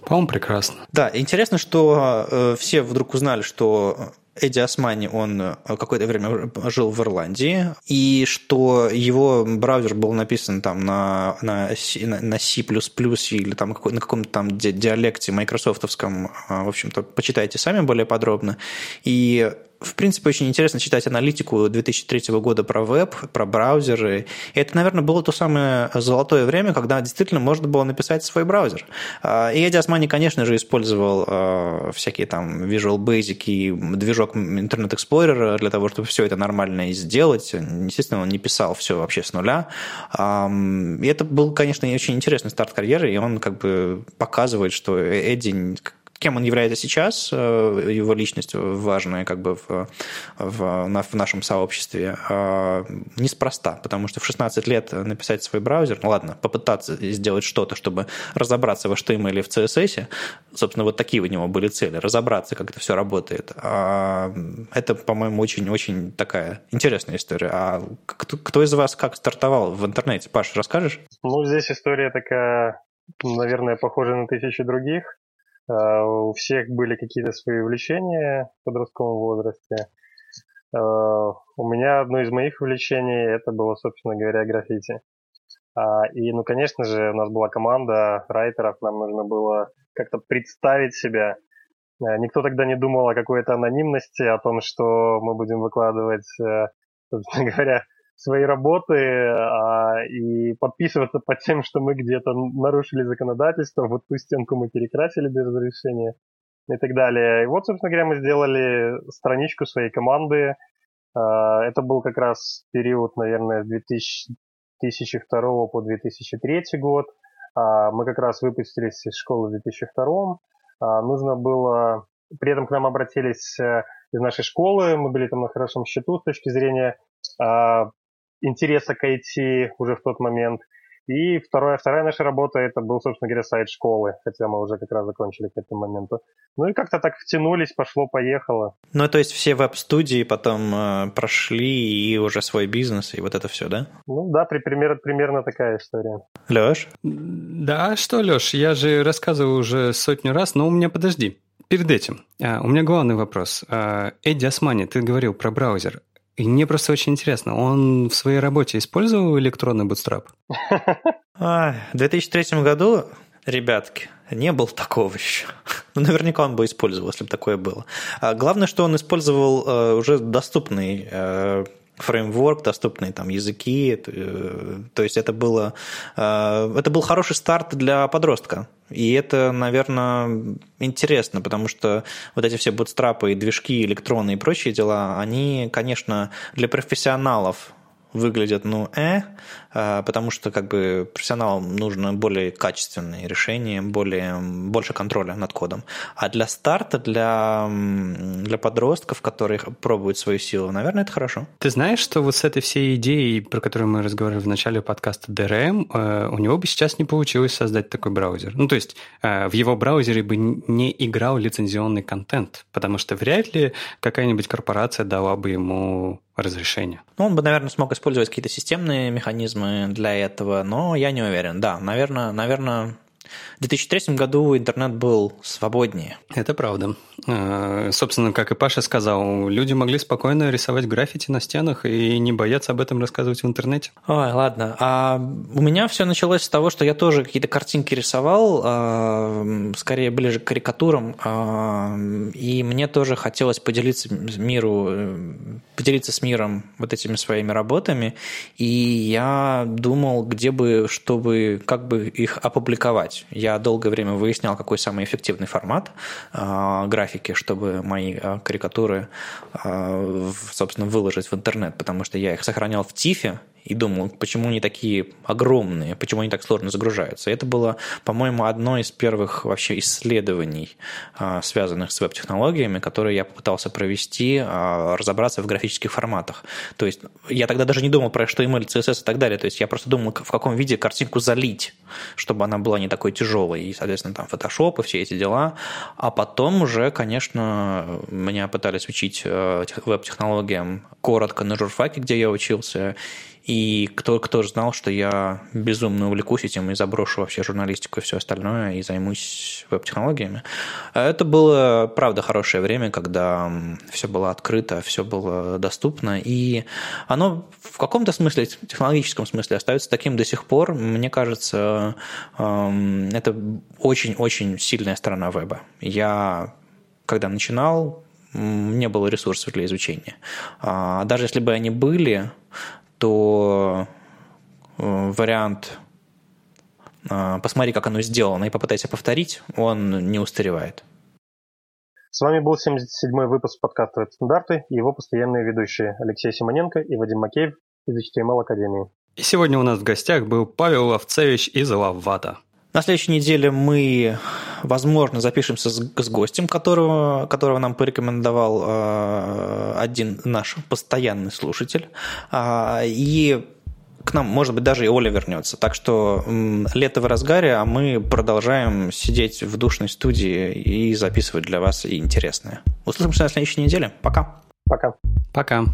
Speaker 2: По-моему, прекрасно.
Speaker 3: Да, интересно, что э, все вдруг узнали, что Эдди Османи, он э, какое-то время жил в Ирландии, и что его браузер был написан там на, на, на C++ или там на каком-то там диалекте майкрософтовском, а, в общем-то, почитайте сами более подробно. И в принципе, очень интересно читать аналитику 2003 года про веб, про браузеры. И это, наверное, было то самое золотое время, когда действительно можно было написать свой браузер. А, и Эдди Османи, конечно же, использовал а, всякие там Visual Basic и движок Internet Explorer для того, чтобы все это нормально сделать. Естественно, он не писал все вообще с нуля. И это был, конечно, очень интересный старт карьеры, и он как бы показывает, что Эдди кем он является сейчас, э, его личность важная как бы в, в, в нашем сообществе, э, неспроста, потому что в 16 лет написать свой браузер, ну ладно, попытаться сделать что-то, чтобы разобраться в HTML или в CSS, собственно, вот такие у него были цели, разобраться, как это все работает. А это, по-моему, очень-очень такая интересная история. А кто, кто из вас как стартовал в интернете? Паш, расскажешь?
Speaker 1: Ну, здесь история такая, наверное, похожа на тысячи других. Э, у всех были какие-то свои увлечения в подростковом возрасте. Э, у меня одно из моих увлечений это было, собственно говоря, граффити. А, и, ну, конечно же, у нас была команда райтеров, нам нужно было как-то представить себя. Э, никто тогда не думал о какой-то анонимности, о том, что мы будем выкладывать, собственно говоря, свои работы а, и подписываться под тем, что мы где-то нарушили законодательство, вот ту стенку мы перекрасили без разрешения и так далее. И вот, собственно говоря, мы сделали страничку своей команды. А, это был как раз период, наверное, с 2002 по 2003 год. А, мы как раз выпустились из школы в 2002. А, нужно было... При этом к нам обратились э, из нашей школы, мы были там на хорошем счету с точки зрения а, интереса к IT уже в тот момент. И вторая, вторая наша работа, это был, собственно говоря, сайт школы, хотя мы уже как раз закончили к этому моменту. Ну и как-то так втянулись, пошло-поехало.
Speaker 3: Ну, то есть все веб-студии потом э, прошли и уже свой бизнес, и вот это все, да?
Speaker 1: Ну да, при, пример, примерно такая история.
Speaker 3: Леш?
Speaker 2: Да, что, Леш, я же рассказывал уже сотню раз, но у меня подожди. Перед этим, а, у меня главный вопрос. А, Эдди Османи, ты говорил про браузер. И мне просто очень интересно, он в своей работе использовал электронный Bootstrap?
Speaker 3: В 2003 году, ребятки, не было такого еще. Ну, наверняка он бы использовал, если бы такое было. А главное, что он использовал э, уже доступный э, фреймворк, доступные там языки. Э, то есть это было это был хороший старт для подростка. И это, наверное, интересно, потому что вот эти все бутстрапы и движки, электроны и прочие дела, они, конечно, для профессионалов выглядят, ну, э, потому что как бы профессионалам нужно более качественные решения, более, больше контроля над кодом. А для старта, для, для подростков, которые пробуют свою силу, наверное, это хорошо.
Speaker 2: Ты знаешь, что вот с этой всей идеей, про которую мы разговаривали в начале подкаста DRM, э, у него бы сейчас не получилось создать такой браузер. Ну, то есть э, в его браузере бы не играл лицензионный контент, потому что вряд ли какая-нибудь корпорация дала бы ему разрешение.
Speaker 3: Ну, он бы, наверное, смог использовать какие-то системные механизмы для этого, но я не уверен. Да, наверное, наверное, в 2003 году интернет был свободнее.
Speaker 2: Это правда. Э, собственно, как и Паша сказал, люди могли спокойно рисовать граффити на стенах и не бояться об этом рассказывать в интернете.
Speaker 3: Ой, ладно. А у меня все началось с того, что я тоже какие-то картинки рисовал, а, скорее ближе к карикатурам, а, и мне тоже хотелось поделиться миру, э, поделиться с миром вот этими своими работами, и я думал, где бы, чтобы, как бы их опубликовать. Я долгое время выяснял, какой самый эффективный формат а, графики, чтобы мои а, карикатуры, а, собственно, выложить в интернет, потому что я их сохранял в ТИФе, и думал, почему они такие огромные, почему они так сложно загружаются. Это было, по-моему, одно из первых вообще исследований, а, связанных с веб-технологиями, которые я попытался провести, а, разобраться в графических форматах. То есть я тогда даже не думал про HTML, CSS и так далее. То есть я просто думал, в каком виде картинку залить, чтобы она была не такой тяжелой. И, соответственно, там Photoshop и все эти дела. А потом уже, конечно, меня пытались учить э, веб-технологиям коротко на журфаке, где я учился, и кто, кто же знал, что я безумно увлекусь этим и заброшу вообще журналистику и все остальное, и займусь веб-технологиями. Это было, правда, хорошее время, когда все было открыто, все было доступно, и оно в каком-то смысле, технологическом смысле, остается таким до сих пор. Мне кажется, это очень-очень сильная сторона веба. Я, когда начинал, не было ресурсов для изучения. А даже если бы они были, то э, вариант э, «посмотри, как оно сделано, и попытайся повторить», он не устаревает.
Speaker 1: С вами был 77-й выпуск подкаста «Стандарты» и его постоянные ведущие Алексей Симоненко и Вадим Макеев из HTML Академии.
Speaker 2: И сегодня у нас в гостях был Павел Ловцевич из Лаввата.
Speaker 3: На следующей неделе мы, возможно, запишемся с, с гостем, которого, которого нам порекомендовал э, один наш постоянный слушатель. Э, и к нам, может быть, даже и Оля вернется. Так что лето в разгаре, а мы продолжаем сидеть в душной студии и записывать для вас интересное. Услышимся на следующей неделе. Пока.
Speaker 1: Пока.
Speaker 2: Пока.